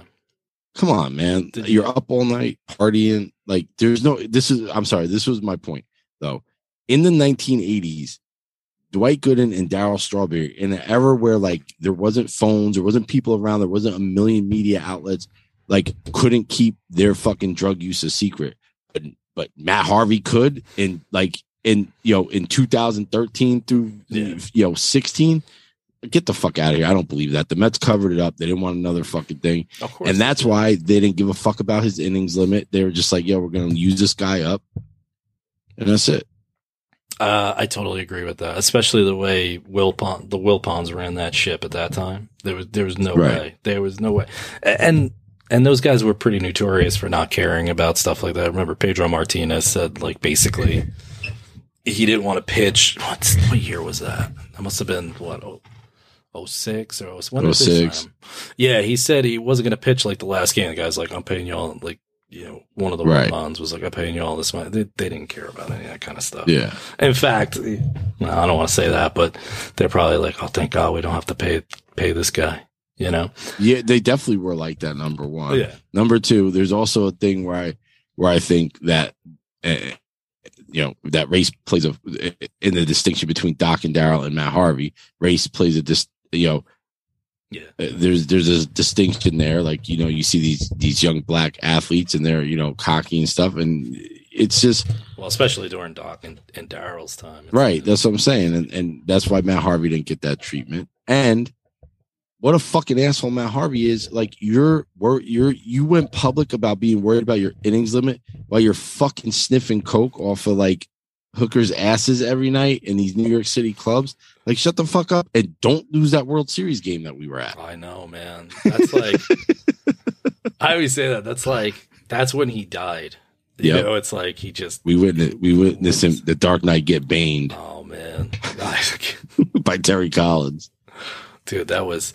come on, man. Did you- You're up all night partying. Like, there's no, this is, I'm sorry, this was my point, though. In the 1980s, Dwight Gooden and Darryl Strawberry, in an era where, like, there wasn't phones, there wasn't people around, there wasn't a million media outlets, like, couldn't keep their fucking drug use a secret. But, but Matt Harvey could, and like, in you know in 2013 through Yeah. you know 16 get the fuck out of here. I don't believe that. The mets covered it up. They didn't want another fucking thing. And that's why they didn't give a fuck about his innings limit. They were just like yo we're gonna use this guy up. And that's it Uh, I totally agree with that, especially the way Wilpon, the Wilpons ran that ship at that time. There was there was no Right. way. There was no way. And and those guys were pretty notorious for not caring about stuff like that. I remember Pedro Martinez said like basically he didn't want to pitch. What what year was that? That must have been what oh, 06 or 06. when sign 06. Yeah, he said he wasn't going to pitch like the last game. The guy's like, I'm paying y'all like you know, one of the Right. Was like, I'm paying you all this money. They, they didn't care about any of that kind of stuff. yeah In fact, well, I don't want to say that, but they're probably like, "Oh, thank God we don't have to pay pay this guy." You know? yeah they definitely were like that number one yeah. Number two, there's also a thing where I where I think that uh, you know that race plays a in the distinction between Doc and Darryl and Matt Harvey. Race plays a dis you know Yeah. uh, there's there's a distinction there. Like you know you see these these young black athletes and they're you know cocky and stuff, and it's just Well, especially during Doc and, and Darryl's time. Right. That's what I'm saying, and and that's why Matt Harvey didn't get that treatment. And what a fucking asshole Matt Harvey is. Like you're you're you went public about being worried about your innings limit while you're fucking sniffing coke off of like hookers' asses every night in these New York City clubs. Like shut the fuck up and don't lose that World Series game that we were at. I know, man. That's like I always say that. That's like that's when he died. You Yep. know, it's like he just. We witnessed we witnessed him the Dark Knight get baned Oh man, by Terry Collins. dude, that was.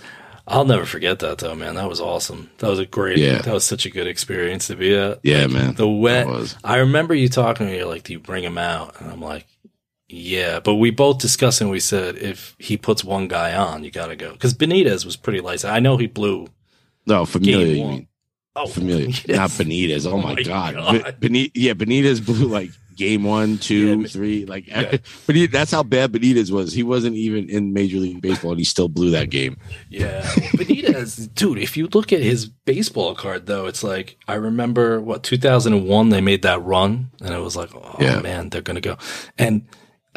I'll never forget that though, man. That was awesome. That was a great. Yeah. That was such a good experience to be at. Yeah, man. The wet. Was. I remember you talking to me like, "Do you bring him out?" And I'm like, "Yeah." But we both discussed and we said if he puts one guy on, you got to go because Benitez was pretty light. I know he blew. No, Familia. Game You one. mean Oh, Familia? Benitez. Not Benitez. Oh, Oh my my god. God. Benitez, yeah, Benitez blew like game one, two, Yeah, three. Like, Yeah. but he, that's how bad Benitez was. He wasn't even in Major League Baseball, and he still blew that game. Yeah, Benitez, dude. If you look at his baseball card, though, it's like I remember what 2001 they made that run, and it was like, oh Yeah. man, they're gonna go. And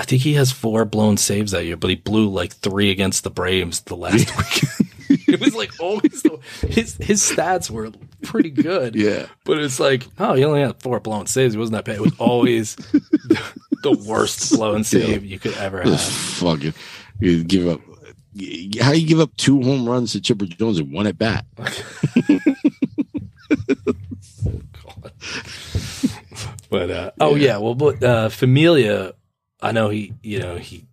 I think he has four blown saves that year, but he blew like three against the Braves the last week. it was like always the, his his stats were pretty good. Yeah, But it's like, oh, he only had four blown saves. He wasn't that bad. It was always the, the worst blown save you could ever have. fucking you give up. How you give up two home runs to Chipper Jones and one at bat? Oh god. but uh, oh yeah, well, but uh, Familia, I know he, you know he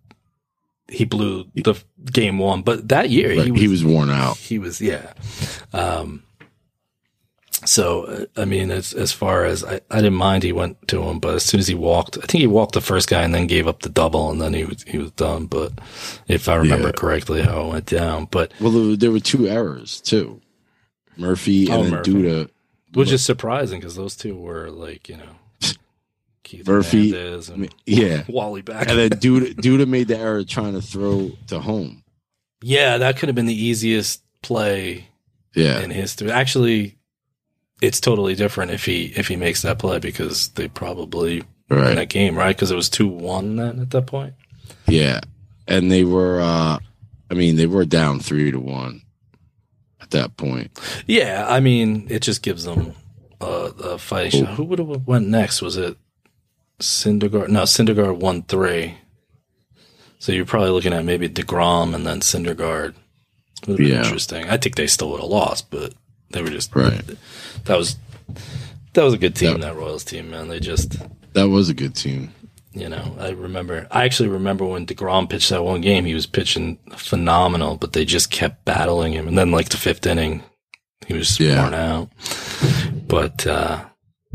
he blew the game one, but that year he was he was worn out. he was yeah. Um, so I mean, as as far as I, I didn't mind, he went to him, but as soon as he walked, I think he walked the first guy and then gave up the double, and then he was he was done. But if I remember Yeah. correctly, how it went down, but Well, there, were two errors too. Murphy and Oh, then Murphy. Duda. which is surprising because those two were like you know Keith Murphy- Hernandez and Yeah, Wally back. and then Duda, Duda made the error trying to throw to home. Yeah, that could have been the easiest play Yeah, in history. Actually, it's totally different if he if he makes that play because they probably win right. that game, right? Because it was two one then at that point. Yeah, and they were. uh I mean, they were down three to one at that point. Yeah, I mean, it just gives them uh, a fighting shot. Who would have went next? Was it Syndergaard? No, Syndergaard won three. So you're probably looking at maybe deGrom and then Syndergaard. Would Yeah. interesting. I think they still would have lost, but they were just Right. That was that was a good team. Yeah. That Royals team, man. They just That was a good team. You know, I remember. I actually remember when deGrom pitched that one game. He was pitching phenomenal, but they just kept battling him. And then, like the fifth inning, he was Yeah. worn out. But uh,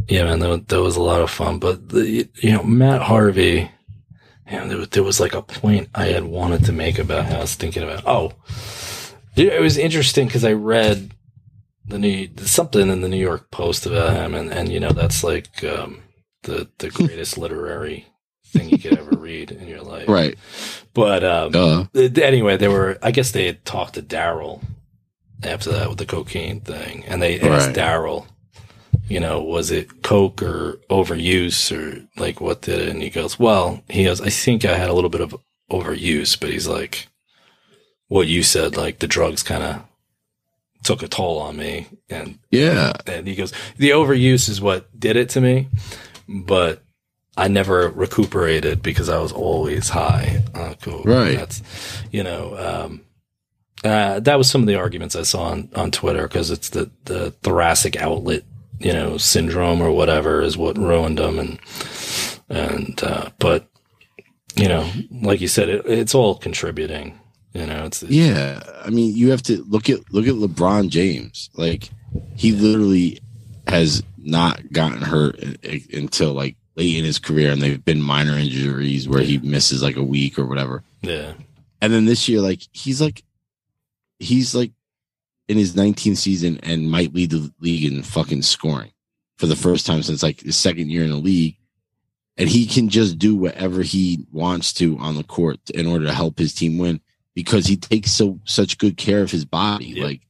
yeah, man, that, that was a lot of fun. But the, you know, Matt Harvey. Yeah, there was, there was like a point I had wanted to make about how I was thinking about. Oh, it was interesting because I read the new something in the New York Post about him, and and you know that's like um, the the greatest literary thing you could ever read in your life, Right. But um, anyway, they were. I guess they had talked to Darryl after that with the cocaine thing, and they asked Right. Darryl, you know, was it coke or overuse or like what did it? And he goes, well, he goes, I think I had a little bit of overuse, but he's like, what you said, like the drugs kind of took a toll on me, and Yeah. and he goes, the overuse is what did it to me, but I never recuperated because I was always high on coke. Right. That's, you know, um, uh, that was some of the arguments I saw on, on Twitter because it's the, the thoracic outlet, you know, syndrome or whatever is what ruined them. And, and, uh, but, you know, like you said, it, it's all contributing, you know, it's, Yeah. I mean, you have to look at look at LeBron James. Like he literally has not gotten hurt until like late in his career and they've been minor injuries where he misses like a week or whatever. yeah. And then this year like he's like he's like in his 19th season and might lead the league in fucking scoring for the first time since like his second year in the league. And he can just do whatever he wants to on the court in order to help his team win because he takes so such good care of his body. Yep. Like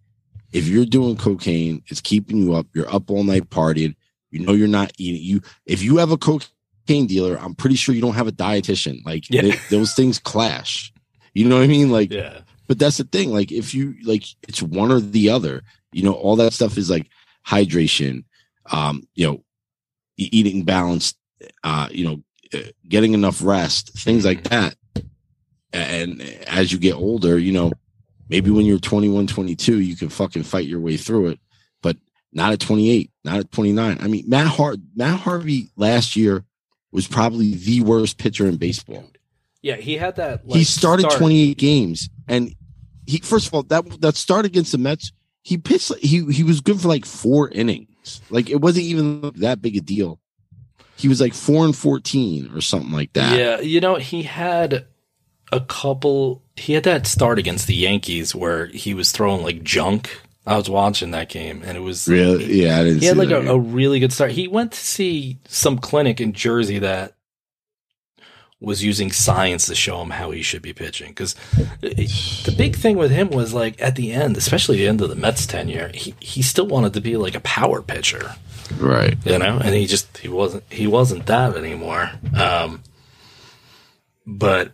if you're doing cocaine, it's keeping you up. You're up all night partying. You know you're not eating. You if you have a cocaine dealer, I'm pretty sure you don't have a dietitian. Like Yeah. they- those things clash. You know what I mean? Like Yeah. But that's the thing like if you like it's one or the other you know all that stuff is like hydration um you know eating balanced uh you know uh, getting enough rest things like that. And as you get older you know maybe when you're 21 22 you can fucking fight your way through it but not at 28 not at 29 i mean matt hart matt harvey last year was probably the worst pitcher in baseball Yeah. He had that. he started start- 28 games and he first of all that that start against the Mets he pitched he he was good for like four innings like it wasn't even that big a deal he was like 4 and 14 or something like that Yeah, you know, he had a couple. He had that start against the Yankees where he was throwing like junk. I was watching that game, and it was really yeah I didn't He had like a, a really good start. He went to see some clinic in Jersey that was using science to show him how he should be pitching. Because the big thing with him was like at the end, especially the end of the Mets tenure, he, he still wanted to be like a power pitcher. Right. You know? And he just he wasn't he wasn't that anymore. Um but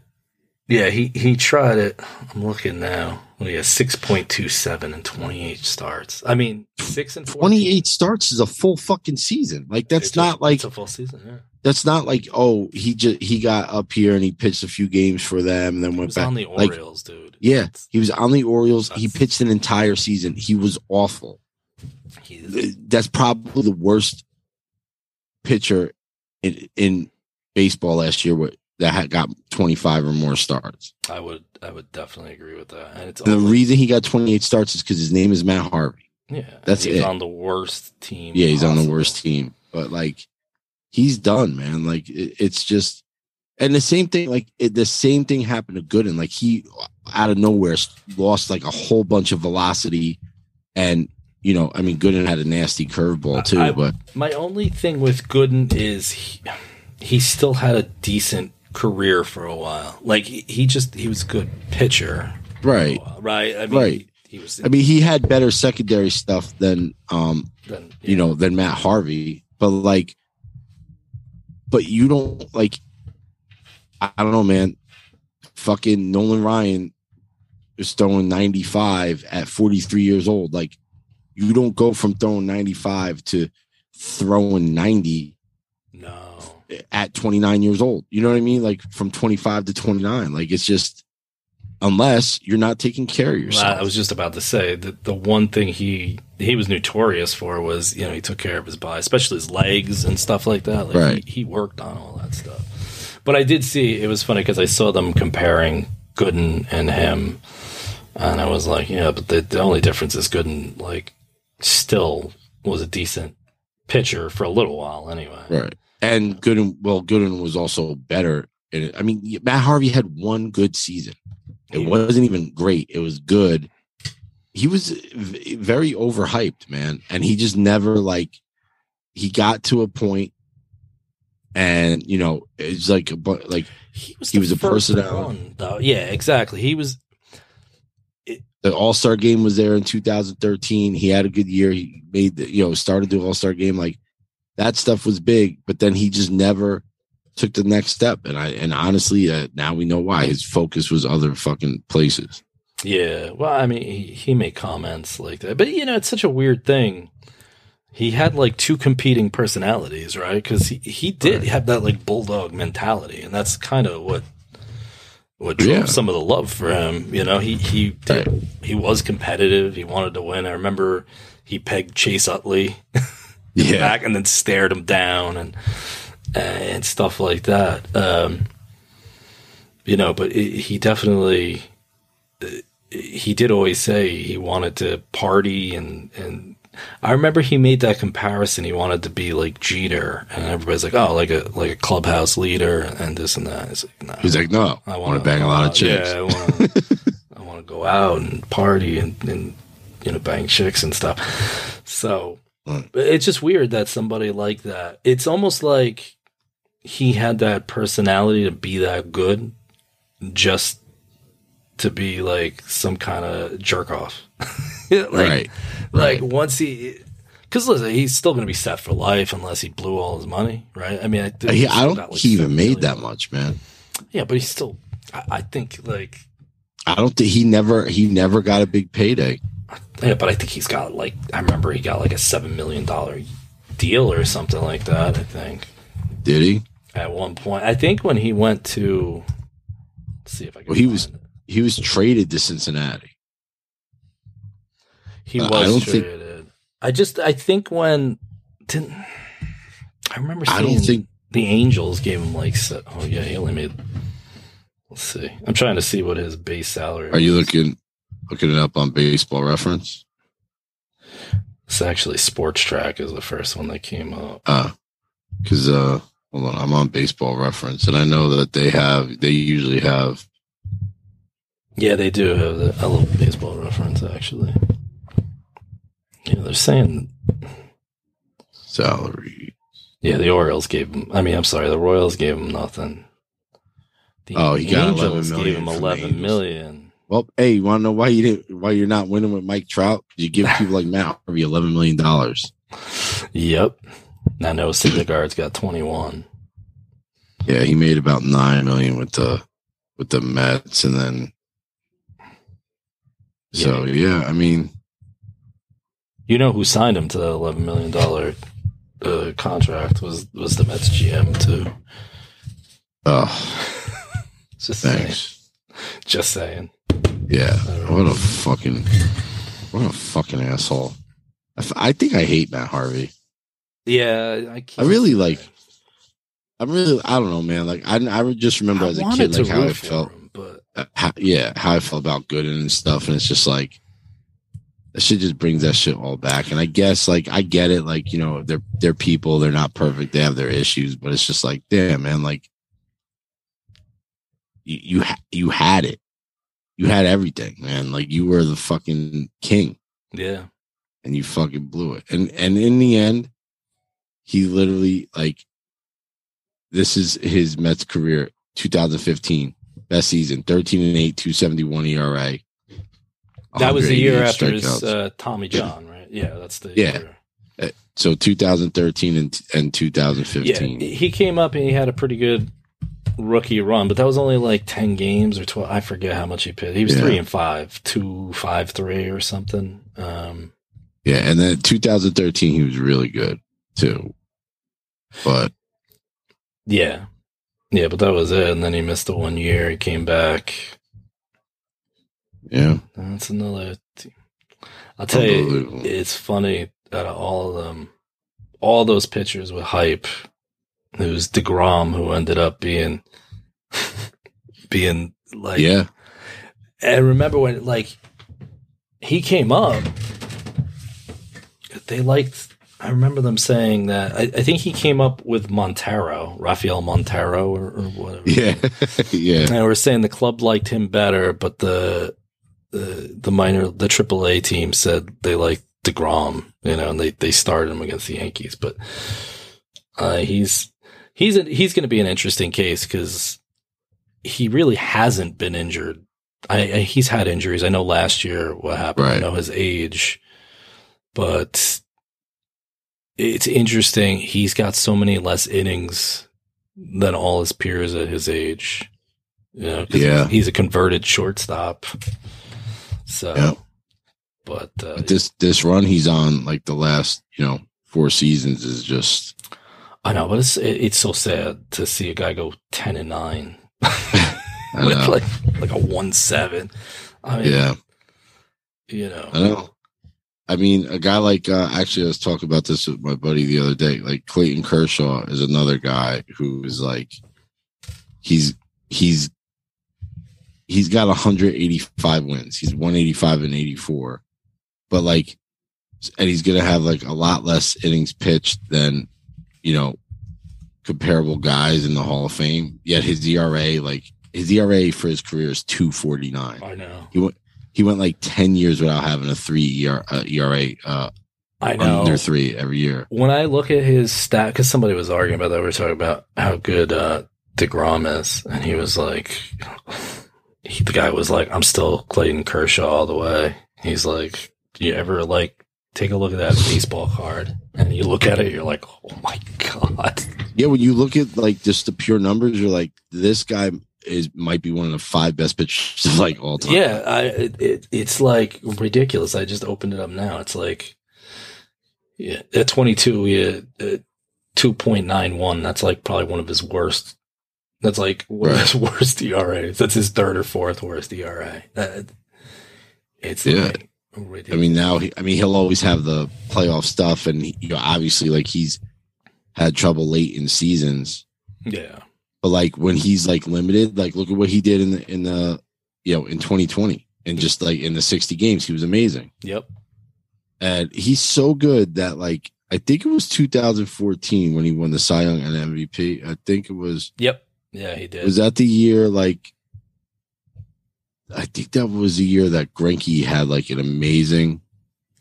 yeah he he tried it. I'm looking now. Well, he has 6.27 and 28 starts. I mean 6 and 14. 28 starts is a full fucking season. Like that's It's a- not like it's a full season yeah that's not like oh he just he got up here and he pitched a few games for them and then he went was back. on the like orioles dude. yeah It's- he was on the Orioles. He pitched an entire season. He was awful. That's probably the worst pitcher in, in baseball last year with, that had got 25 or more starts. i would i would definitely agree with that. And it's The only- reason he got 28 starts is because his name is Matt Harvey. yeah that's he's it. on the worst team Yeah, he's on the worst team, but like he's done, man. Like it, it's just, and the same thing, like it, the same thing happened to Gooden. Like he out of nowhere lost like a whole bunch of velocity, and you know, I mean, Gooden had a nasty curveball too, I- but My only thing with Gooden is he, he still had a decent career for a while. Like he, he just he was a good pitcher, right. while, right? I mean, Right. He, he was. I mean, he had better secondary stuff than um then, you know, than Matt Harvey. But like, but you don't like. I don't know, man. Fucking Nolan Ryan is throwing 95 at 43 years old. Like, you don't go from throwing 95 to throwing 90 no. at 29 years old. You know what I mean? Like from 25 to 29. Like it's just unless you're not taking care of Well, yourself. I was just about to say that the one thing he he was notorious for was you know he took care of his body, especially his legs and stuff like that. Like Right. he, he worked on all that stuff. But I did see it was funny because I saw them comparing Gooden and him, and I was like, yeah, but the, the only difference is Gooden like still was a decent pitcher for a little while anyway. Right. And Gooden, well, Gooden was also better. In it. I mean, Matt Harvey had one good season. It wasn't even great. It was good. He was v- very overhyped, man. And he just never like, he got to a point and, you know, it's like, but like He was He was a personnel. though. Yeah, exactly. He was. the All Star game was there in 2013. He had a good year. He made the, you know, started the All Star game. Like that stuff was big, but then he just never took the next step. And I, and honestly, uh, now we know why his focus was other fucking places. Yeah, well, I mean, he, he made comments like that, but you know, it's such a weird thing. He had like two competing personalities, right? Because he, he did Right. have that like bulldog mentality, and that's kind of what what drove Yeah. some of the love for him. You know, he he did, he was competitive. He wanted to win. I remember he pegged Chase Utley Yeah. back and then stared him down and and stuff like that. Um, you know, but it, he definitely he did always say he wanted to party and and I remember he made that comparison. He wanted to be like Jeter, and everybody's like, "Oh, like a like a clubhouse leader and this and that." It's like, no, He's like, no, I want to bang a lot of chicks. Yeah, I want to. I want to go out and party and, and you know bang chicks and stuff. So but it's just weird that somebody like that. It's almost like he had that personality to be that good, just to be like some kind of jerk off. like, right. Like Right. once he. Because listen, he's still going to be set for life unless he blew all his money, right? I mean, I, I don't like, he even made million. that much, man. Yeah, but he's still. I, I think like I don't think he never, he never got a big payday. yeah, but I think he's got like I remember he got like a seven million dollar deal or something like that. I think Did he? at one point. I think when he went to let's see if I can. Well, he was- it. He was traded to Cincinnati. He I was don't think- traded. I just I think when didn't I remember seeing I don't think the Angels gave him like oh yeah he only made. Let's see. I'm trying to see what his base salary. Are you looking looking it up on baseball reference? It's actually Spotrac is the first one that came up. Uh because uh hold on, I'm on baseball reference and I know that they have they usually have Yeah, they do have the I love baseball reference actually. Yeah, they're saying salary. yeah, the Orioles gave him I mean, I'm sorry, the Royals gave him nothing. The Oh, he got 11 Angels million gave him from the eleven Angels. million. Well, hey, you wanna know why you didn't why you're not winning with Mike Trout? You give people like Matt Harvey eleven million dollars. Yep. I know Syndergaard's got twenty one. Yeah, he made about nine million with the with the Mets and then so yeah, I mean You know who signed him to that eleven million dollar uh, contract was was the Mets GM too. oh Just saying. thanks. Just saying. Yeah. What a fucking what a fucking asshole. I, f- I think I hate Matt Harvey. Yeah, I, I really like. I'm really I don't know, man. Like I I just remember as a kid like how I felt him, Uh, how, yeah, how I felt about Gooden and stuff, and it's just like that shit just brings that shit all back. And I guess like I get it, like you know they're they're people, they're not perfect, they have their issues, but it's just like damn, man, like you you, ha- you had it, you had everything, man. Like you were the fucking king, yeah, and you fucking blew it. And and in the end, he literally like this is his Mets career, 2015 best season, 13 and 8, 271 ERA. that was the year after his uh, Tommy John, right? Yeah, that's the Yeah. year. so 2013 and and Yeah, 2015. he came up and he had a pretty good rookie run, but that was only like ten games or twelve. I forget how much he pitched. He was Yeah. three and five, two, five, three, or something. Um, Yeah, and then 2013 he was really good too. But yeah, yeah, but that was it. And then he missed the one year. He came back. yeah, That's another. I'll tell you, it's funny out of all of them, all those pitchers with hype. It was deGrom who ended up being being like yeah, And remember when like he came up, they liked. I remember them saying that. I, I think he came up with Montero, Rafael Montero, or, or whatever. yeah, yeah, And we were saying the club liked him better, but the the the minor the AAA team said they liked deGrom, you know, and they they started him against the Yankees. But uh, he's he's a, he's going to be an interesting case because he really hasn't been injured. I, I he's had injuries. I know last year what happened. I know his age, but it's interesting. He's got so many less innings than all his peers at his age. You know, Yeah. he's a converted shortstop. So, Yeah. but uh, this this run he's on, like the last you know four seasons, is just I know, but it's it, it's so sad to see a guy go ten and nine with know. like like a one seven. I mean, yeah, you know, I know. I mean, a guy like uh, actually, I was talking about this with my buddy the other day. Like Clayton Kershaw is another guy who is like, he's he's he's got 185 wins. He's 185 and 84, but like, and he's gonna have like a lot less innings pitched than you know comparable guys in the Hall of Fame. Yet his ERA, like his ERA for his career is 249 I know, he went like 10 years without having a three ER, uh, ERA uh, I know. under three every year. when I look at his stat, because somebody was arguing about that, we were talking about how good uh, deGrom is, and he was like, he, the guy was like, "I'm still Clayton Kershaw all the way." He's like, "Do you ever like take a look at that baseball card?" And you look at it, you're like, "Oh my god!" Yeah, when you look at like just the pure numbers, you're like, this guy is might be one of the five best pitchers of like all time. Yeah, I, it, it, it's like ridiculous. I just opened it up now. It's like, yeah, at 22, yeah, uh, 2.91. That's like probably one of his worst. That's like one of his worst ERAs. That's his third or fourth worst ERA. That, it's Yeah. like I mean, now he, I mean, he'll always have the playoff stuff, and he, you know, obviously, like he's had trouble late in seasons. yeah, But like when he's like limited, like look at what he did in the in the you know in 2020, and just like in the 60 games, he was amazing. yep, and he's so good that like I think it was 2014 when he won the Cy Young and MVP. I think it was yep, yeah, he did. was that the year like I think that was the year that Greinke had like an amazing.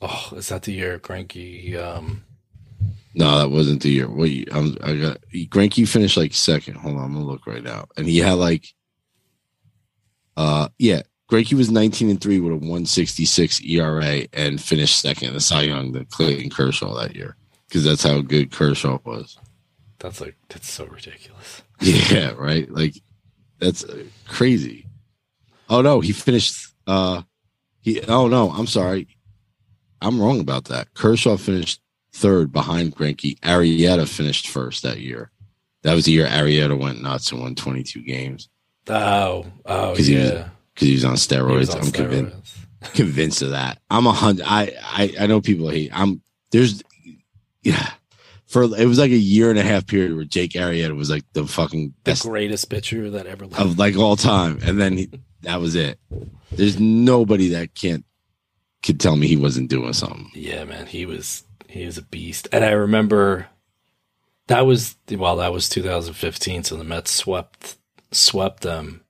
oh, is that the year Greinke? Um, No, that wasn't the year. Wait, I'm, I got Greinke finished like second. Hold on, I'm gonna look right now, and he had like, uh, yeah, Greinke was 19 and three with a 166 ERA and finished second in the Cy Young the Clayton Kershaw that year because that's how good Kershaw was. that's like that's so ridiculous. Yeah, right. Like that's uh, crazy. Oh no, he finished. uh He. Oh no, I'm sorry. I'm wrong about that. Kershaw finished third behind Greinke. Arrieta finished first that year. That was the year Arrieta went nuts and won 22 games Oh, oh 'Cause he was yeah. because he was on steroids. was on I'm convinced convinced of that. I'm a hundred. I, I I know people hate. I'm there's yeah. For it was like a year and a half period where Jake Arrieta was like the fucking The greatest pitcher that ever lived. of like all time, and then he, that was it. There's nobody that can't could tell me he wasn't doing something. Yeah, man, he was he was a beast. And I remember that was well, that was 2015, so the Mets swept swept them.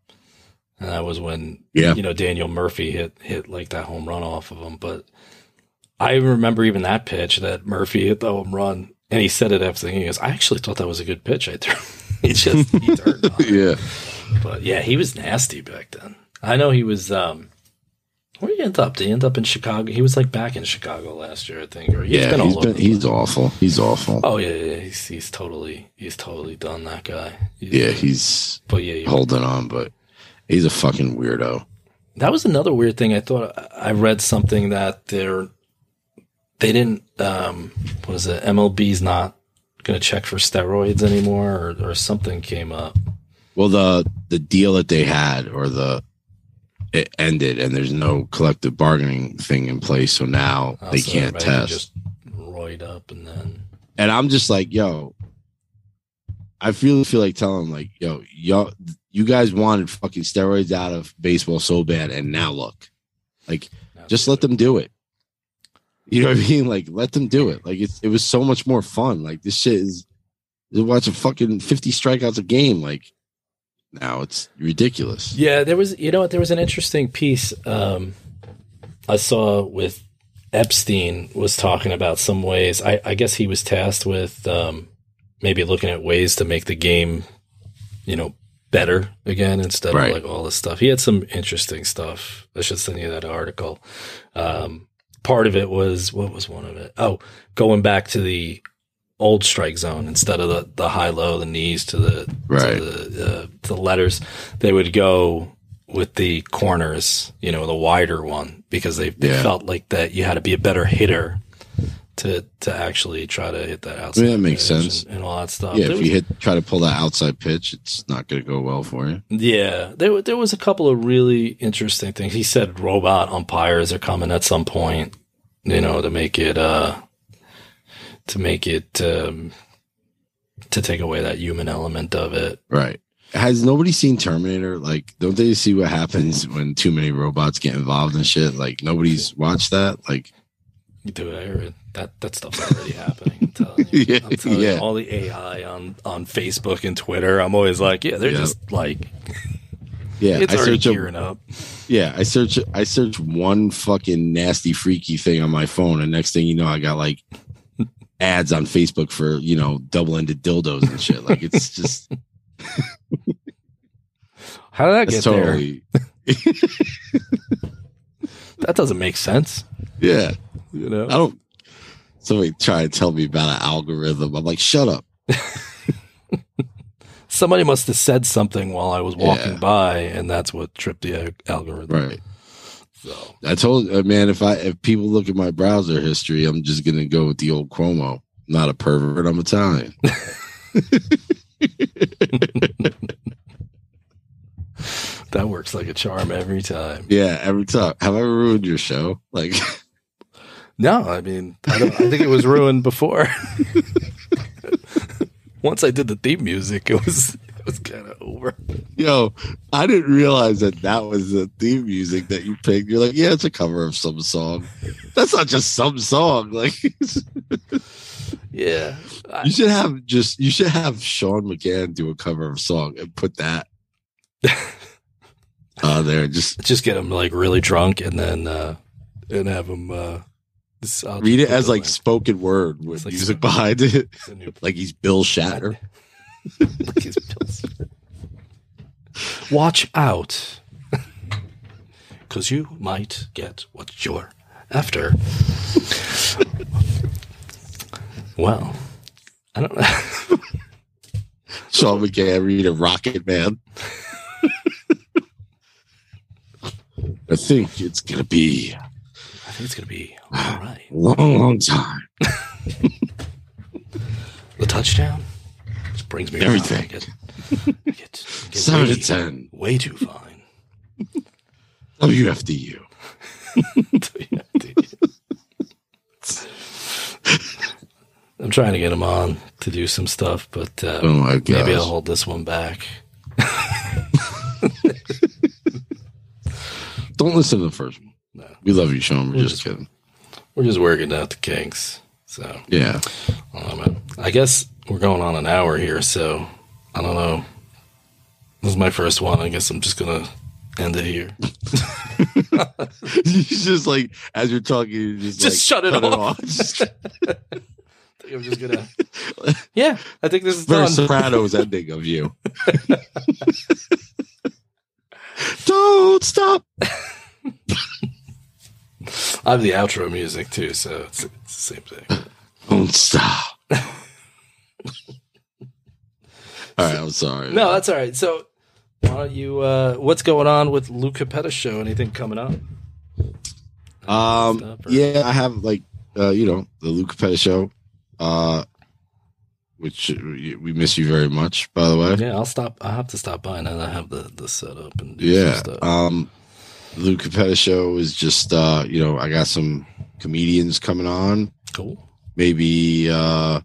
And that was when Yeah. you know Daniel Murphy hit hit like that home run off of him. But I remember even that pitch that Murphy hit the home run, and he said it after the game. He goes, "I actually thought that was a good pitch. I threw." he just he turned on. Yeah, But yeah, he was nasty back then. I know he was. um Where did he end up? Did he end up in Chicago? He was like back in Chicago last year, I think. Or he's yeah. been He's been he's awful. He's awful. Oh yeah, yeah, he's he's totally he's totally done that guy. He's- Yeah, he's But yeah, holding on, but he's a fucking weirdo. that was another weird thing. I thought I read something that they're they didn't. um What is it? MLB's not going to check for steroids anymore, or or something came up. Well, the the deal that they had or the it ended, and there's no hmm. collective bargaining thing in place. So now they so can't test. Just roid up and then and I'm just like, yo, I really feel like telling them, like, yo, y'all, you guys wanted fucking steroids out of baseball so bad, and now look, like, just let them do it. You know what I mean? Like, let them do it. Like, it's, it was so much more fun. Like, this shit is, is watching fucking 50 strikeouts a game. Like, now it's ridiculous. Yeah, there was. You know what? There was an interesting piece um, I saw with Epstein was talking about some ways. I, I guess he was tasked with um, maybe looking at ways to make the game, you know, better again instead Right. of like all this stuff. He had some interesting stuff. I should send you that article. Um, part of it was what was one of it? Oh, going back to the old strike zone instead of the, the high low, the knees to the Right. to the, uh, the letters. They would go with the corners, you know, the wider one because they, they Yeah. felt like that you had to be a better hitter to to actually try to hit that outside. that makes sense. and, and all that stuff. Yeah, There if was- you hit, try to pull that outside pitch, it's not going to go well for you. Yeah, there there was a couple of really interesting things. He said robot umpires are coming at some point, you know, to make it uh to make it um to take away that human element of it. Right. Has nobody seen Terminator? Like, don't they see what happens when too many robots get involved in shit? Like, nobody's watched that. Like, Dude, I heard that that stuff's already happening. I'm you. Yeah, I'm yeah. you, all the AI on on Facebook and Twitter. I'm always like, yeah, they're Yeah. just like yeah, it's I already search gearing up. yeah, I search, I search one fucking nasty, freaky thing on my phone, and next thing you know, I got like ads on Facebook for you know double-ended dildos and shit. Like, it's just How did that get totally, there? That doesn't make sense. yeah. You know, I don't. Somebody try to tell me about an algorithm. I'm like, shut up. somebody must have said something while I was walking Yeah. by, and that's what tripped the algorithm. Right. So I told uh, man, if I if people look at my browser history, I'm just gonna go with the old Cuomo. I'm not a pervert. I'm Italian. that works like a charm every time. yeah, every time. Have I ruined your show? Like, No, I mean, I, don't, I think it was ruined before. Once I did the theme music, it was was kind of over. yo, I didn't realize that that was the theme music that you picked. You're like, yeah, it's a cover of some song. That's not just some song. Like, Yeah, I- you should have just you should have Sean McCann do a cover of a song and put that uh there. Just just get him like really drunk, and then uh and have him uh read it as like spoken word with like music behind it, It's a new- like he's Bill Shatner. Look his pills. Watch out, because you might get what you're after. well, I don't know. Sean McCann read a Rocket Man. I think it's gonna be I think it's gonna be all right. long, long time. The touchdown brings me. Everything. I get, I get, I get Seven way, to ten. way too fine. WFDU. I'm trying to get him on to do some stuff, but uh, Oh maybe I'll hold this one back. Don't listen to the first one. No. We love you, Sean. We're We'll just just- kidding. We're just working out the kinks. So Yeah. Man. I guess we're going on an hour here, so I don't know. This is my first one. I guess I'm just gonna end it here. you just like as you're talking, you just Just shut it off. Just- I think I'm just gonna. Yeah, I think this is Very done. Sopranos ending of you. Don't stop. I have the outro music too, so it's, it's the same thing. Don't stop. All right, I'm sorry. No, that's all right. So, why don't you? Uh, what's going on with Lou Cappetta show? Anything coming up? Um, or- yeah, I have like uh, you know, the Lou Cappetta show, uh, which we we miss you very much, by the way. Yeah, I'll stop. I have to stop by now. that I have the the setup and do Yeah. some stuff. Um, Lou Cappetta show is just uh, you know, I got some comedians coming on. cool. Maybe uh,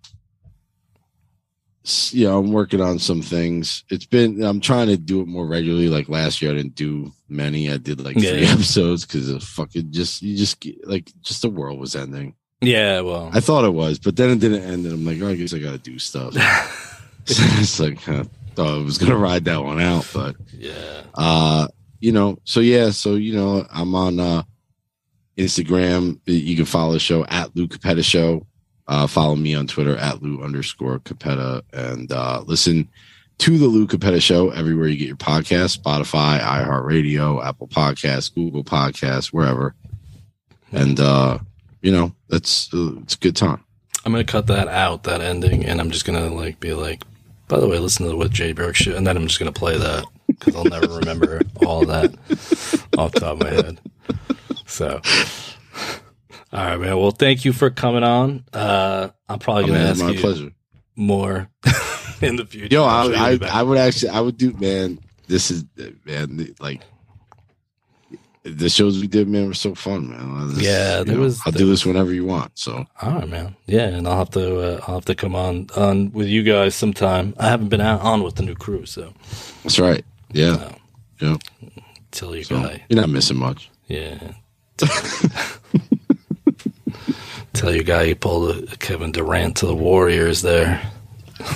you know, I'm working on some things. It's been I'm trying to do it more regularly. Like last year, I didn't do many. I did like three Yeah. episodes because of fucking just you just like just the world was ending. Yeah, well, I thought it was, but then it didn't end, and I'm like, oh, I guess I got to do stuff. it's like I thought I was gonna ride that one out, but yeah. uh you know so yeah so you know i'm on uh instagram you can follow the show at Lou Cappetta show uh follow me on twitter at lou underscore cappetta and uh listen to the lou cappetta show everywhere you get your podcast spotify iheartradio apple Podcasts, google Podcasts, wherever and uh you know that's uh, it's a good time I'm gonna cut that out, that ending, and I'm just gonna like be like, by the way, listen to the with Jay Burke shit, and then I'm just gonna play that because I'll never remember all that off the top of my head. So, all right, man. Well, thank you for coming on. Uh, I'm probably Oh, gonna man, ask my you pleasure more in the future. Yo, sure I, I, would actually, I would do, man. This is, man, like the shows we did, man, were so fun, man. This- Yeah, there know, was- I'll there do this whenever you want. So All right, man. Yeah, and I'll have to uh, I'll have to come on on with you guys sometime. I haven't been out on with the new crew, so that's right. Yeah, yeah. tell you So guy, you're not missing much. yeah. tell your guy you pulled a Kevin Durant to the Warriors there.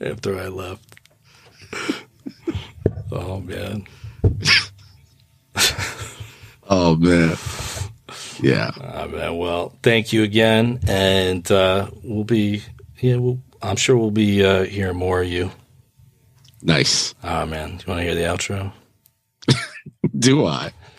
After I left. Oh man. Oh man, yeah. Ah, man. Well, thank you again, and uh, we'll be yeah. We'll, I'm sure we'll be uh, hearing more of you. Nice. Ah, man. Do you want to hear the outro? Do I?